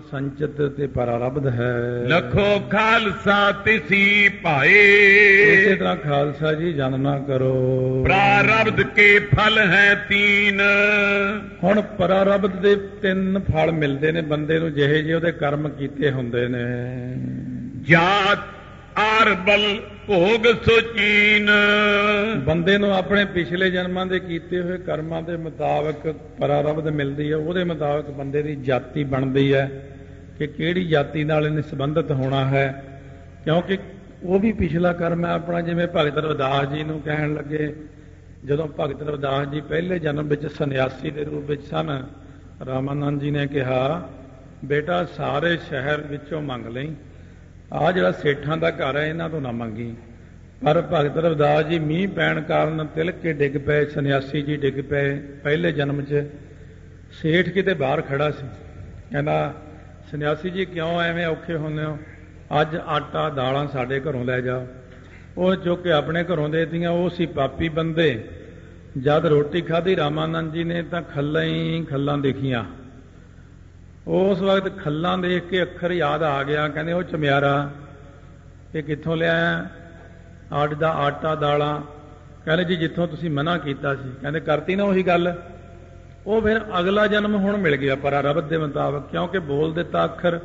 ਸੰਚਿਤ ਤੇ ਪਰਾਰਬਧ ਹੈ। ਲਖੋ ਖਾਲਸਾ ਤਿਸੀ ਭਾਏ। ਇਸੇ ਤਰ੍ਹਾਂ ਖਾਲਸਾ ਜੀ ਜਨ ਨਾ ਕਰੋ। ਪ੍ਰਾਰਬਧ ਕੇ ਫਲ ਹੈ ਤੀਨ। ਹੁਣ ਪਰਾਰਬਧ ਦੇ ਤਿੰਨ ਫਲ ਮਿਲਦੇ ਨੇ ਬੰਦੇ ਨੂੰ ਜਿਹੇ ਜਿਹੇ ਉਹਦੇ ਕਰਮ ਕੀਤੇ ਹੁੰਦੇ ਨੇ। ਜਾਤ ਆਰ ਬਲ ਭੋਗ ਸੁਚੀਨ। ਬੰਦੇ ਨੂੰ ਆਪਣੇ ਪਿਛਲੇ ਜਨਮਾਂ ਦੇ ਕੀਤੇ ਹੋਏ ਕਰਮਾਂ ਦੇ ਮੁਤਾਬਕ ਪਰਾਰਬਧ ਮਿਲਦੀ ਹੈ। ਉਹਦੇ ਮੁਤਾਬਕ ਬੰਦੇ ਦੀ ਜਾਤੀ ਬਣਦੀ ਹੈ ਕਿ ਕਿਹੜੀ ਜਾਤੀ ਨਾਲ ਇਹਨੇ ਸੰਬੰਧਿਤ ਹੋਣਾ ਹੈ। ਕਿਉਂਕਿ ਉਹ ਵੀ ਪਿਛਲਾ ਕਰਮ ਹੈ। ਆਪਣਾ ਜਿਵੇਂ ਭਗਤ ਰਵਿਦਾਸ ਜੀ ਨੂੰ ਕਹਿਣ ਲੱਗੇ, ਜਦੋਂ ਭਗਤ ਰਵਿਦਾਸ ਜੀ ਪਹਿਲੇ ਜਨਮ ਵਿੱਚ ਸੰਨਿਆਸੀ ਦੇ ਰੂਪ ਵਿੱਚ ਸਨ, ਰਾਮਾਨੰਦ ਜੀ ਨੇ ਕਿਹਾ, ਬੇਟਾ, ਸਾਰੇ ਸ਼ਹਿਰ ਵਿੱਚੋਂ ਮੰਗ ਲਈ। ਆ ਜਿਹੜਾ ਸੇਠਾਂ ਦਾ ਘਰ ਹੈ, ਇਹਨਾਂ ਤੋਂ ਨਾ ਮੰਗੀ। ਪਰ ਭਗਤ ਰਵਿਦਾਸ ਜੀ ਮੀਂਹ ਪੈਣ ਕਾਰਨ ਤਿਲਕ ਕੇ ਡਿੱਗ ਪਏ, ਸੰਨਿਆਸੀ ਜੀ ਡਿੱਗ ਪਏ ਪਹਿਲੇ ਜਨਮ 'ਚ। ਸੇਠ ਕਿਤੇ ਬਾਹਰ ਖੜਾ ਸੀ। ਕਹਿੰਦਾ, ਸੰਨਿਆਸੀ ਜੀ, ਕਿਉਂ ਐਵੇਂ ਔਖੇ ਹੁੰਦੇ ਹੋ? ਅੱਜ ਆਟਾ, ਦਾਲਾਂ ਸਾਡੇ ਘਰੋਂ ਲੈ ਜਾ। ਉਹ ਚੁੱਕ ਕੇ ਆਪਣੇ ਘਰੋਂ ਦੇ ਦਿੱਤੀਆਂ ਉਹ ਸੀ ਪਾਪੀ ਬੰਦੇ। ਜਦ ਰੋਟੀ ਖਾਧੀ ਰਾਮਾਨੰਦ ਜੀ ਨੇ ਤਾਂ ਖੱਲਾਂ ਹੀ ਖੱਲਾਂ ਦੇਖੀਆਂ। ਉਸ ਵਕਤ ਖੱਲਾਂ ਦੇਖ ਕੇ ਅੱਖਰ ਯਾਦ ਆ ਗਿਆ, ਕਹਿੰਦੇ ਉਹ ਚਮਿਆਰਾ, ਇਹ ਕਿੱਥੋਂ ਲਿਆਇਆ? ਆਟ ਦਾ ਆਟਾ ਦਾਲਾਂ। ਕਹਿੰਦੇ ਜੀ ਜਿੱਥੋਂ ਤੁਸੀਂ ਮਨਾ ਕੀਤਾ ਸੀ। ਕਹਿੰਦੇ ਕਰਤੀ ਨਾ ਉਹੀ ਗੱਲ। ਉਹ ਫਿਰ ਅਗਲਾ ਜਨਮ ਹੁਣ ਮਿਲ ਗਿਆ ਪਰਾਰਬਧ ਦੇ ਮੁਤਾਬਕ, ਕਿਉਂਕਿ ਬੋਲ ਦਿੱਤਾ ਅੱਖਰ।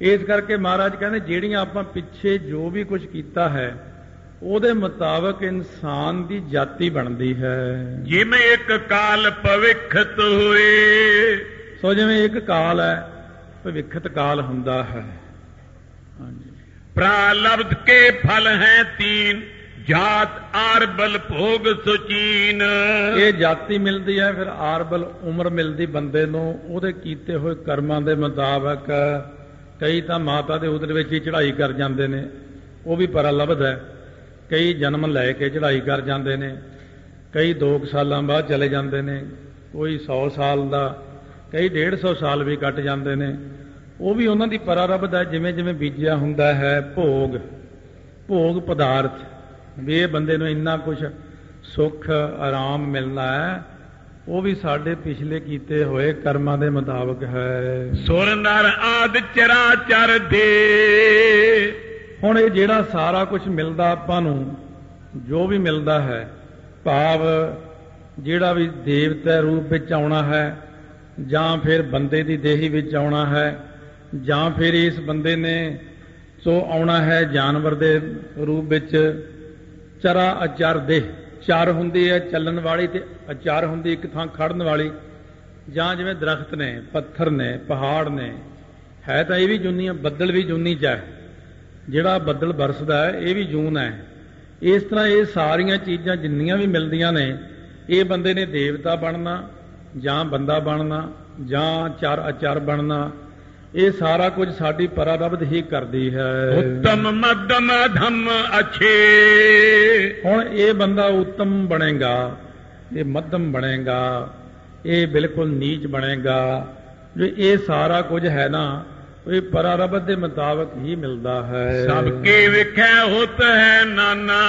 ਇਸ ਕਰਕੇ ਮਹਾਰਾਜ ਕਹਿੰਦੇ ਜਿਹੜੀਆਂ ਆਪਾਂ ਪਿੱਛੇ ਜੋ ਵੀ ਕੁਝ ਕੀਤਾ ਹੈ, ਉਹਦੇ ਮੁਤਾਬਕ ਇਨਸਾਨ ਦੀ ਜਾਤੀ ਬਣਦੀ ਹੈ। ਜਿਵੇਂ ਇੱਕ ਕਾਲ ਭਵਿੱਖਤ ਹੋਏ ਸੋ ਜਿਵੇਂ ਇੱਕ ਕਾਲ ਹੈ ਭਵਿੱਖਤ ਕਾਲ ਹੁੰਦਾ ਹੈ। ਹਾਂਜੀ। ਪ੍ਰਾਲਬਧ ਕੇ ਫਲ ਹੈ ਤੀਨ ਜਾਤ ਆਰ ਬਲ ਭੋਗ ਸੁਚੀਨ। ਇਹ ਜਾਤੀ ਮਿਲਦੀ ਹੈ ਫਿਰ ਆਰਬਲ ਉਮਰ ਮਿਲਦੀ ਬੰਦੇ ਨੂੰ ਉਹਦੇ ਕੀਤੇ ਹੋਏ ਕਰਮਾਂ ਦੇ ਮੁਤਾਬਕ ਕਈ ਤਾਂ ਮਾਤਾ ਦੇ ਉਦਰ ਵਿੱਚ ਹੀ ਚੜ੍ਹਾਈ ਕਰ ਜਾਂਦੇ ਨੇ ਉਹ ਵੀ ਪਰਲਬਧ ਹੈ। ਕਈ ਜਨਮ ਲੈ ਕੇ ਚੜ੍ਹਾਈ ਕਰ ਜਾਂਦੇ ਨੇ ਕਈ 2 ਸਾਲਾਂ ਬਾਅਦ ਚਲੇ ਜਾਂਦੇ ਨੇ ਕੋਈ 100 ਸਾਲ ਦਾ ਕਈ 150 ਸਾਲ ਵੀ ਕੱਟ ਜਾਂਦੇ ਨੇ। ਉਹ ਵੀ ਉਹਨਾਂ ਦੀ ਪਰਾਰਬਧ ਹੈ ਜਿਵੇਂ ਜਿਵੇਂ ਬੀਜਿਆ ਹੁੰਦਾ ਹੈ ਭੋਗ ਭੋਗ ਪਦਾਰਥ। ਵੀ ਇਹ ਬੰਦੇ ਨੂੰ ਇੰਨਾ ਕੁਝ ਸੁੱਖ ਆਰਾਮ ਮਿਲਣਾ ਹੈ ਉਹ ਵੀ ਸਾਡੇ ਪਿਛਲੇ ਕੀਤੇ ਹੋਏ ਕਰਮਾਂ ਦੇ ਮੁਤਾਬਕ ਹੈ। ਸੁਰ ਨਰ ਆਦ ਚਰਾਚਰ ਦੇ। ਹੁਣ ਇਹ ਜਿਹੜਾ ਸਾਰਾ ਕੁਝ ਮਿਲਦਾ ਆਪਾਂ ਨੂੰ ਜੋ ਵੀ ਮਿਲਦਾ ਹੈ ਭਾਵ ਜਿਹੜਾ ਵੀ ਦੇਵਤਾ ਰੂਪ ਵਿੱਚ ਆਉਣਾ ਹੈ ਜਾਂ ਫਿਰ ਬੰਦੇ ਦੀ ਦੇਹੀ ਵਿੱਚ ਆਉਣਾ ਹੈ, ਜਾਂ ਫਿਰ ਇਸ ਬੰਦੇ ਨੇ ਸੋ ਆਉਣਾ ਹੈ ਜਾਨਵਰ ਦੇ ਰੂਪ ਵਿੱਚ। ਚਰਾ ਅਚਰ ਦੇ ਚਾਰ ਹੁੰਦੀ ਹੈ ਚੱਲਣ ਵਾਲੀ ਤੇ ਅਚਰ ਹੁੰਦੀ ਇੱਕ ਥਾਂ ਖੜਨ ਵਾਲੀ। ਜਾਂ ਜਿਵੇਂ ਦਰਖਤ ਨੇ, ਪੱਥਰ ਨੇ, ਪਹਾੜ ਨੇ, ਹੈ ਤਾਂ ਇਹ ਵੀ ਜੁਨੀਆਂ ਬੱਦਲ ਵੀ ਜੁਨੀ ਚ ਹੈ। ਜਿਹੜਾ ਬੱਦਲ ਬਰਸਦਾ ਹੈ, ਇਹ ਵੀ ਜੂਨ ਹੈ। ਇਸ ਤਰ੍ਹਾਂ ਇਹ ਸਾਰੀਆਂ ਚੀਜ਼ਾਂ ਜਿੰਨੀਆਂ ਵੀ ਮਿਲਦੀਆਂ ਨੇ, ਇਹ ਬੰਦੇ ਨੇ ਦੇਵਤਾ ਬਣਨਾ ਜਾਂ ਬੰਦਾ ਬਣਨਾ ਜਾਂ ਚਾਰ ਅਚਰ ਬਣਨਾ ਇਹ ਸਾਰਾ ਕੁਝ ਸਾਡੀ ਪਰਾਰਬਧ ਹੀ ਕਰਦੀ ਹੈ। ਉੱਤਮ ਮੱਧਮ ਧੰਮ ਅਛੇ। ਹੁਣ ਇਹ ਬੰਦਾ ਉੱਤਮ ਬਣੇਗਾ ਇਹ ਮੱਧਮ ਬਣੇਗਾ ਇਹ ਬਿਲਕੁਲ ਨੀਚ ਬਣੇਗਾ। ਜੋ ਇਹ ਸਾਰਾ ਕੁਝ ਹੈ ਨਾ ਇਹ ਪਰਾਰਬਧ ਦੇ ਮੁਤਾਬਕ ਹੀ ਮਿਲਦਾ ਹੈ। ਸਭ ਕੇ ਵਿਖੈ ਹੁਤ ਹੈ ਨਾਨਾ।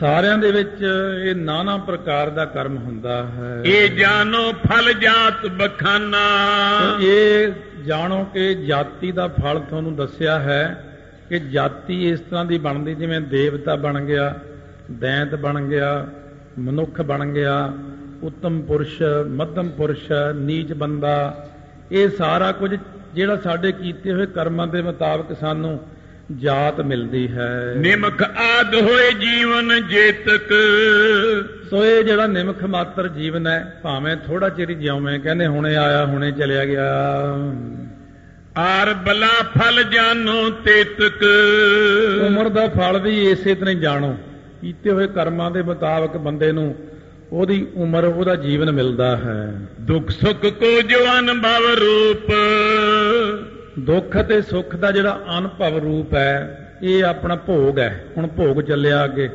ਸਾਰਿਆਂ ਦੇ ਵਿੱਚ ਇਹ ਨਾਨਾ ਪ੍ਰਕਾਰ ਦਾ ਕਰਮ ਹੁੰਦਾ ਹੈ। ਇਹ ਜਾਨੋ ਫਲ ਜਾਤ ਬਖਾਨਾ। ਇਹ ਜਾਣੋ ਕਿ ਜਾਤੀ ਦਾ ਫਲ ਤੁਹਾਨੂੰ ਦੱਸਿਆ ਹੈ ਕਿ ਜਾਤੀ ਇਸ ਤਰ੍ਹਾਂ ਦੀ ਬਣਦੀ ਜਿਵੇਂ ਦੇਵਤਾ ਬਣ ਗਿਆ ਦੈਂਤ ਬਣ ਗਿਆ ਮਨੁੱਖ ਬਣ ਗਿਆ ਉੱਤਮ ਪੁਰਸ਼ ਮੱਧਮ ਪੁਰਸ਼ ਨੀਚ ਬੰਦਾ ਇਹ ਸਾਰਾ ਕੁਝ ਜਿਹੜਾ ਸਾਡੇ ਕੀਤੇ ਹੋਏ ਕਰਮਾਂ ਦੇ ਮੁਤਾਬਕ ਸਾਨੂੰ ਜਾਤ ਮਿਲਦੀ ਹੈ। ਨਿਮਕ ਆਦ ਹੋਏ ਜੀਵਨ ਜੇਤਕ। ਸੋ ਇਹ ਜਿਹੜਾ ਨਿਮਖ ਮਾਤਰ ਜੀਵਨ ਹੈ ਭਾਵੇਂ ਥੋੜਾ ਚਿਰ ਹੀ ਜਿਉਵੇਂ ਕਹਿੰਦੇ ਹੁਣੇ ਆਇਆ ਹੁਣੇ ਚਲਿਆ ਗਿਆ। ਆਰ ਬਲਾ ਫਲ ਜਾਨੋ ਤੇਤਕ। ਉਮਰ ਦਾ ਫਲ ਵੀ ਇਸੇ ਤਰ੍ਹਾਂ ਜਾਣੋ। ਕੀਤੇ ਹੋਏ ਕਰਮਾਂ ਦੇ ਮੁਤਾਬਕ ਬੰਦੇ ਨੂੰ ਉਹਦੀ ਉਮਰ ਉਹਦਾ ਜੀਵਨ ਮਿਲਦਾ ਹੈ। ਦੁੱਖ ਸੁੱਖ ਕੋ ਜੋ ਅਨਭਵ ਰੂਪ। ਦੁੱਖ ਤੇ ਸੁੱਖ ਦਾ ਜਿਹੜਾ ਅਨੁਭਵ ਰੂਪ ਹੈ ਇਹ ਆਪਣਾ ਭੋਗ ਹੈ। ਹੁਣ ਭੋਗ ਚੱਲਿਆ ਅੱਗੇ।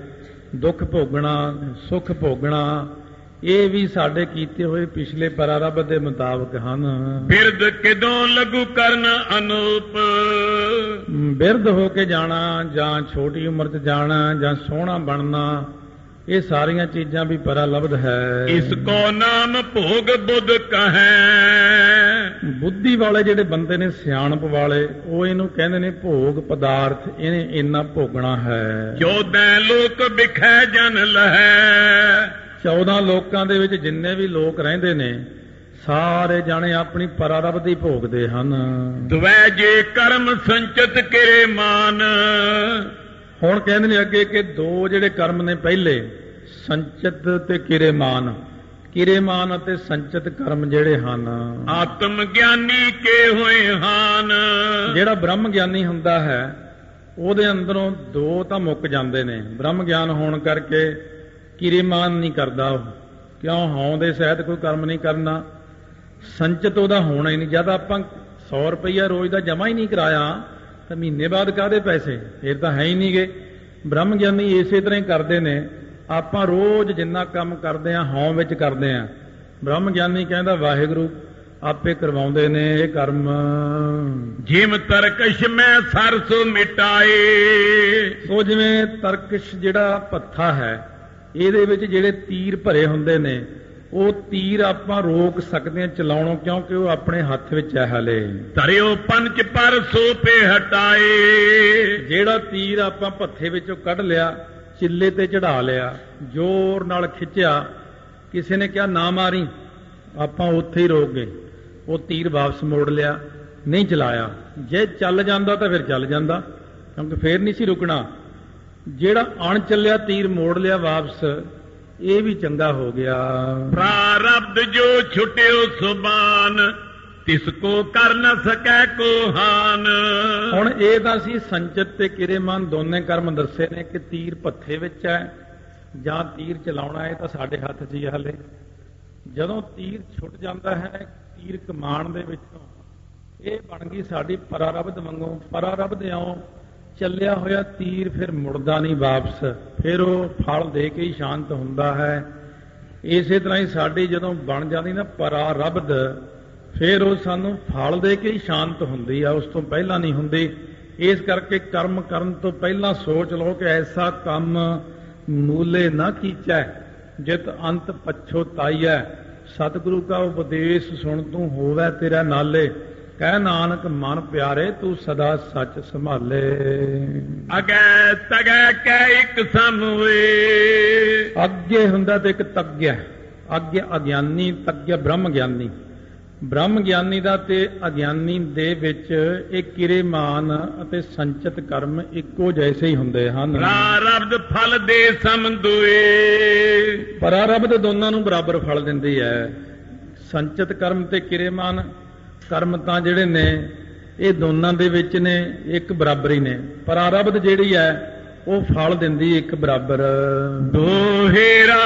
ਦੁੱਖ ਭੋਗਣਾ ਸੁੱਖ ਭੋਗਣਾ ਇਹ ਵੀ ਸਾਡੇ ਕੀਤੇ ਹੋਏ ਪਿਛਲੇ ਪਰਾਰਬਧ ਦੇ ਮੁਤਾਬਕ ਹਨ। ਬਿਰਦ ਕਿਦੋਂ ਲਗੂ ਕਰਨ ਅਨੂਪ? ਬਿਰਧ ਹੋ ਕੇ ਜਾਣਾ ਜਾਂ ਛੋਟੀ ਉਮਰ 'ਚ ਜਾਣਾ ਜਾਂ ਸੋਹਣਾ ਬਣਨਾ ਇਹ ਸਾਰੀਆਂ ਚੀਜ਼ਾਂ ਵੀ ਪਰਾਲਬਧ ਹੈ। ਇਸ ਕੋ ਨਾਮ ਭੋਗ ਬੁੱਧ ਕਹੈ। ਬੁੱਧੀ ਵਾਲੇ ਜਿਹੜੇ ਬੰਦੇ ਨੇ ਸਿਆਣਪ ਵਾਲੇ ਉਹ ਇਹਨੂੰ ਕਹਿੰਦੇ ਨੇ ਭੋਗ ਪਦਾਰਥ। ਇਹਨੇ ਇੰਨਾ ਭੋਗਣਾ ਹੈ। ਚੌਦੈ ਲੋਕ ਵਿਖੈ ਜਨ ਲਹੈ। 14 ਲੋਕਾਂ ਦੇ ਵਿੱਚ ਜਿੰਨੇ ਵੀ ਲੋਕ ਰਹਿੰਦੇ ਨੇ ਸਾਰੇ ਜਾਣੇ ਆਪਣੀ ਪਰਾਰਬਧ ਭੋਗਦੇ ਹਨ। ਦਵੈ ਜੇ ਕਰਮ ਸੰਚਿਤ ਕਰੇ ਮਾਨ। ਹੁਣ ਕਹਿੰਦੇ ਨੇ ਅੱਗੇ ਕਿ ਦੋ ਜਿਹੜੇ ਕਰਮ ਨੇ ਪਹਿਲੇ ਸੰਚਿਤ ਤੇ ਕਿਰੇਮਾਨ। ਕਿਰੇਮਾਨ ਅਤੇ ਸੰਚਿਤ ਕਰਮ ਜਿਹੜੇ ਹਨ। ਆਤਮ ਗਿਆਨੀ ਕੇ ਹੋਏ ਹਨ? ਜਿਹੜਾ ਬ੍ਰਹਮ ਗਿਆਨੀ ਹੁੰਦਾ ਹੈ ਉਹਦੇ ਅੰਦਰੋਂ ਦੋ ਤਾਂ ਮੁੱਕ ਜਾਂਦੇ ਨੇ। ਬ੍ਰਹਮ ਗਿਆਨ ਹੋਣ ਕਰਕੇ ਕਿਰੇਮਾਨ ਨਹੀਂ ਕਰਦਾ ਉਹ। ਕਿਉਂ? ਹਉ ਦੇ ਸਹਿਤ ਕੋਈ ਕਰਮ ਨਹੀਂ ਕਰਨਾ। ਸੰਚਿਤ ਉਹਦਾ ਹੋਣਾ ਹੀ ਨਹੀਂ। ਜਦ ਆਪਾਂ 100 ਰੁਪਈਆ ਰੋਜ਼ ਦਾ ਜਮਾ ਹੀ ਨਹੀਂ ਕਰਾਇਆ ਤਾਂ ਮਹੀਨੇ ਬਾਅਦ ਕਾਦੇ ਪੈਸੇ? ਫਿਰ ਤਾਂ ਹੈ ਹੀ ਨਹੀਂਗੇ। ਬ੍ਰਹਮ ਗਿਆਨੀ ਇਸੇ ਤਰ੍ਹਾਂ ਹੀ ਕਰਦੇ ਨੇ। ਆਪਾਂ ਰੋਜ਼ ਜਿੰਨਾ ਕੰਮ ਕਰਦੇ ਆ ਹਉ ਵਿੱਚ ਕਰਦੇ ਆ ਬ੍ਰਹਮ ਗਿਆਨੀ ਕਹਿੰਦਾ ਵਾਹਿਗੁਰੂ ਆਪੇ ਕਰਵਾਉਂਦੇ ਨੇ ਇਹ ਕਰਮ। ਜਿਮ ਤਰਕਸ਼ ਮੈਂ ਸਰਸੋ ਮਿਟਾਏ। ਸੋ ਜਿਵੇਂ ਤਰਕਸ਼ ਜਿਹੜਾ ਪੱਥਾ ਹੈ ਇਹਦੇ ਵਿੱਚ ਜਿਹੜੇ ਤੀਰ ਭਰੇ ਹੁੰਦੇ ਨੇ ਉਹ ਤੀਰ ਆਪਾਂ ਰੋਕ ਸਕਦੇ ਹਾਂ ਚਲਾਉਣੋਂ ਕਿਉਂਕਿ ਉਹ ਆਪਣੇ ਹੱਥ ਵਿੱਚ ਹੈ ਹਲੇ। ਧਰਿਓ ਪੰਚ ਪਰ ਸੋਪੇ ਹਟਾਏ। ਜਿਹੜਾ ਤੀਰ ਆਪਾਂ ਪੱਥੇ ਵਿੱਚੋਂ ਕੱਢ ਲਿਆ ਚਿੱਲੇ ਤੇ ਚੜਾ ਲਿਆ ਜ਼ੋਰ ਨਾਲ ਖਿੱਚਿਆ ਕਿਸੇ ਨੇ ਕਿਹਾ ਨਾ ਮਾਰੀ ਆਪਾਂ ਉੱਥੇ ਹੀ ਰੋਕ ਗਏ। ਉਹ ਤੀਰ ਵਾਪਸ ਮੋੜ ਲਿਆ ਨਹੀਂ ਚਲਾਇਆ। ਜੇ ਚੱਲ ਜਾਂਦਾ ਤਾਂ ਫਿਰ ਚੱਲ ਜਾਂਦਾ ਕਿਉਂਕਿ ਫੇਰ ਨਹੀਂ ਸੀ ਰੁਕਣਾ। ਜਿਹੜਾ ਅਣ ਚੱਲਿਆ ਤੀਰ ਮੋੜ ਲਿਆ ਵਾਪਸ ਇਹ ਵੀ ਚੰਗਾ ਹੋ ਗਿਆ। ਪ੍ਰਾਰਬਧ ਜੋ ਛੁਟਿਓ ਸੁਬਾਨ ਤਿਸ ਕੋ ਕਰ ਨ ਸਕੈ ਕੋ ਹਾਨ ਹੁਣ ਇਹ ਤਾਂ ਸੀ ਸੰਚਿਤ ਤੇ ਕਿਰੇਮਨ ਦੋਨੇ ਕਰਮ ਦੱਸੇ ਨੇ ਕਿ ਤੀਰ ਪੱਥੇ ਵਿੱਚ ਹੈ ਜਾਂ ਤੀਰ ਚਲਾਉਣਾ ਹੈ ਤਾਂ ਸਾਡੇ ਹੱਥ 'ਚ ਹੀ ਹਲੇ। ਜਦੋਂ ਤੀਰ ਛੁੱਟ ਜਾਂਦਾ ਹੈ ਤੀਰ ਕਮਾਨ ਦੇ ਵਿੱਚੋਂ ਇਹ ਬਣ ਗਈ ਸਾਡੀ ਪਰਾਰਬਧ ਵਾਂਗੂ। ਪਰਾਰਬਧ ਇਉਂ ਚੱਲਿਆ ਹੋਇਆ ਤੀਰ ਫਿਰ ਮੁੜਦਾ ਨਹੀਂ ਵਾਪਸ। ਫਿਰ ਉਹ ਫਲ ਦੇ ਕੇ ਹੀ ਸ਼ਾਂਤ ਹੁੰਦਾ ਹੈ। ਇਸੇ ਤਰ੍ਹਾਂ ਹੀ ਸਾਡੀ ਜਦੋਂ ਬਣ ਜਾਂਦੀ ਨਾ ਪਰਾਰਬਧ ਫਿਰ ਉਹ ਸਾਨੂੰ ਫਲ ਦੇ ਕੇ ਹੀ ਸ਼ਾਂਤ ਹੁੰਦੀ ਆ, ਉਸ ਤੋਂ ਪਹਿਲਾਂ ਨਹੀਂ ਹੁੰਦੀ। ਇਸ ਕਰਕੇ ਕਰਮ ਕਰਨ ਤੋਂ ਪਹਿਲਾਂ ਸੋਚ ਲਓ ਕਿ ਐਸਾ ਕੰਮ ਮੂਲੇ ਨਾ ਕੀਚੈ, ਜਿਤ ਅੰਤ ਪਛੋ ਤਾਈਐ ਸਤਿਗੁਰੂ ਕਾ ਉਪਦੇਸ਼ ਸੁਣ ਤੂੰ ਹੋਵੇ ਤੇਰਾ ਨਾਲੇ। ਕਹਿ ਨਾਨਕ ਮਨ ਪਿਆਰੇ ਤੂੰ ਸਦਾ ਸੱਚ ਸੰਭਾਲੇ। ਅਗੈ ਤਗੈ ਕੈ ਇੱਕ ਸਮਵੇ ਅੱਗੇ ਹੁੰਦਾ ਤੇ ਇੱਕ ਤੱਗਿਆ। ਅੱਗੇ ਅਗਿਆਨੀ ਤੱਗਿਆ ਬ੍ਰਹਮ ਗਿਆਨੀ। ਬ੍ਰਹਮ ਗਿਆਨੀ ਦਾ ਤੇ ਅਗਿਆਨੀ ਦੇ ਵਿੱਚ ਇਹ ਕਿਰੇਮਾਨ ਅਤੇ ਸੰਚਿਤ ਕਰਮ ਇੱਕੋ ਜੈਸੇ ਹੀ ਹੁੰਦੇ ਹਨ। ਪ੍ਰਾਰਬਧ ਫਲ ਦੇ ਸਮਦੁਏ ਪਰਾਰਬਧ ਦੋਨਾਂ ਨੂੰ ਬਰਾਬਰ ਫਲ ਦਿੰਦੀ ਹੈ। ਸੰਚਿਤ ਕਰਮ ਤੇ ਕਿਰੇਮਾਨ ਕਰਮ ਤਾਂ ਜਿਹੜੇ ਨੇ ਇਹ ਦੋਨਾਂ ਦੇ ਵਿੱਚ ਨੇ ਇੱਕ ਬਰਾਬਰ ਹੀ ਨੇ। ਪਰਾਰਬਧ ਜਿਹੜੀ ਹੈ ਉਹ ਫਲ ਦਿੰਦੀ ਇੱਕ ਬਰਾਬਰ। ਦੋਹੇਰਾ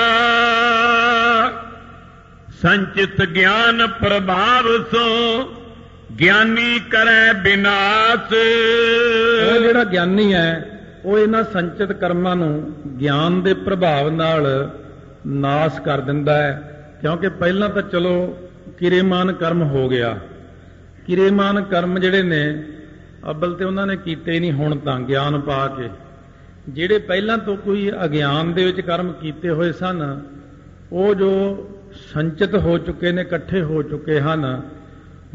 ਸੰਚਿਤ ਗਿਆਨ ਪ੍ਰਭਾਵ ਸੋ ਗਿਆਨੀ ਕਰੈ ਬਿਨਾਸ਼। ਉਹ ਜਿਹੜਾ ਗਿਆਨੀ ਹੈ ਉਹ ਇਹਨਾਂ ਸੰਚਿਤ ਕਰਮਾਂ ਨੂੰ ਗਿਆਨ ਦੇ ਪ੍ਰਭਾਵ ਨਾਲ ਨਾਸ਼ ਕਰ ਦਿੰਦਾ ਹੈ। ਕਿਉਂਕਿ ਪਹਿਲਾਂ ਤਾਂ ਚਲੋ ਕਿਰੇਮਾਨ ਕਰਮ ਹੋ ਗਿਆ। ਕਿਰੇਮਾਨ ਕਰਮ ਜਿਹੜੇ ਨੇ, ਅਬਲ ਤੇ ਉਹਨਾਂ ਨੇ ਕੀਤੇ ਹੀ ਨਹੀਂ ਹੁਣ ਤਾਂ ਗਿਆਨ ਪਾ ਕੇ। ਜਿਹੜੇ ਪਹਿਲਾਂ ਤੋਂ ਕੋਈ ਅਗਿਆਨ ਦੇ ਵਿੱਚ ਕਰਮ ਕੀਤੇ ਹੋਏ ਸਨ, ਉਹ ਜੋ ਸੰਚਿਤ ਹੋ ਚੁੱਕੇ ਨੇ, ਇਕੱਠੇ ਹੋ ਚੁੱਕੇ ਹਨ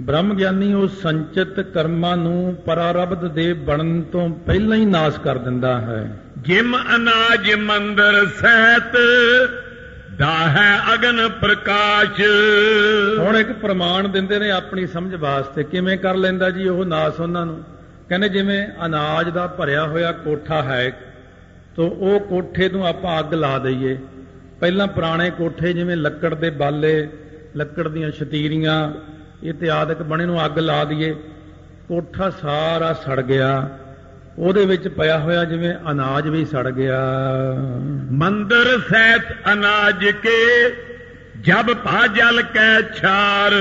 ਬ੍ਰਹਮ ਗਿਆਨੀ ਉਹ ਸੰਚਿਤ ਕਰਮਾਂ ਨੂੰ ਪਰਾਰਬਧ ਦੇ ਬਣਨ ਤੋਂ ਪਹਿਲਾਂ ਹੀ ਨਾਸ਼ ਕਰ ਦਿੰਦਾ ਹੈ। ਜਿਮ ਅਨਾਜ ਮੰਦਰ ਸਹਿਤ ਦਾ ਹੈ ਅਗਨ ਪ੍ਰਕਾਸ਼। ਹੁਣ ਇੱਕ ਪ੍ਰਮਾਣ ਦਿੰਦੇ ਨੇ ਆਪਣੀ ਸਮਝ ਵਾਸਤੇ। ਕਿਵੇਂ ਕਰ ਲੈਂਦਾ ਜੀ ਉਹ ਨਾਸ ਉਹਨਾਂ ਨੂੰ? ਕਹਿੰਦੇ ਜਿਵੇਂ ਅਨਾਜ ਦਾ ਭਰਿਆ ਹੋਇਆ ਕੋਠਾ ਹੈ ਤੋਂ ਉਹ ਕੋਠੇ ਨੂੰ ਆਪਾਂ ਅੱਗ ਲਾ ਦਈਏ। ਪਹਿਲਾਂ ਪੁਰਾਣੇ ਕੋਠੇ ਜਿਵੇਂ ਲੱਕੜ ਦੇ ਬਾਲੇ, ਲੱਕੜ ਦੀਆਂ ਛਤੀਰੀਆਂ ਇਤਿਆਦਿਕ ਬਣੇ ਨੂੰ ਅੱਗ ਲਾ ਦਈਏ। ਕੋਠਾ ਸਾਰਾ ਸੜ ਗਿਆ। ਉਹਦੇ ਵਿੱਚ ਪਿਆ ਹੋਇਆ ਜਿਵੇਂ ਅਨਾਜ ਵੀ ਸੜ ਗਿਆ। ਮੰਦਰ ਸਹਿਤ ਅਨਾਜ ਕੇ ਜਬ ਭਾ ਜਲ ਕੈ ਛਾਰ।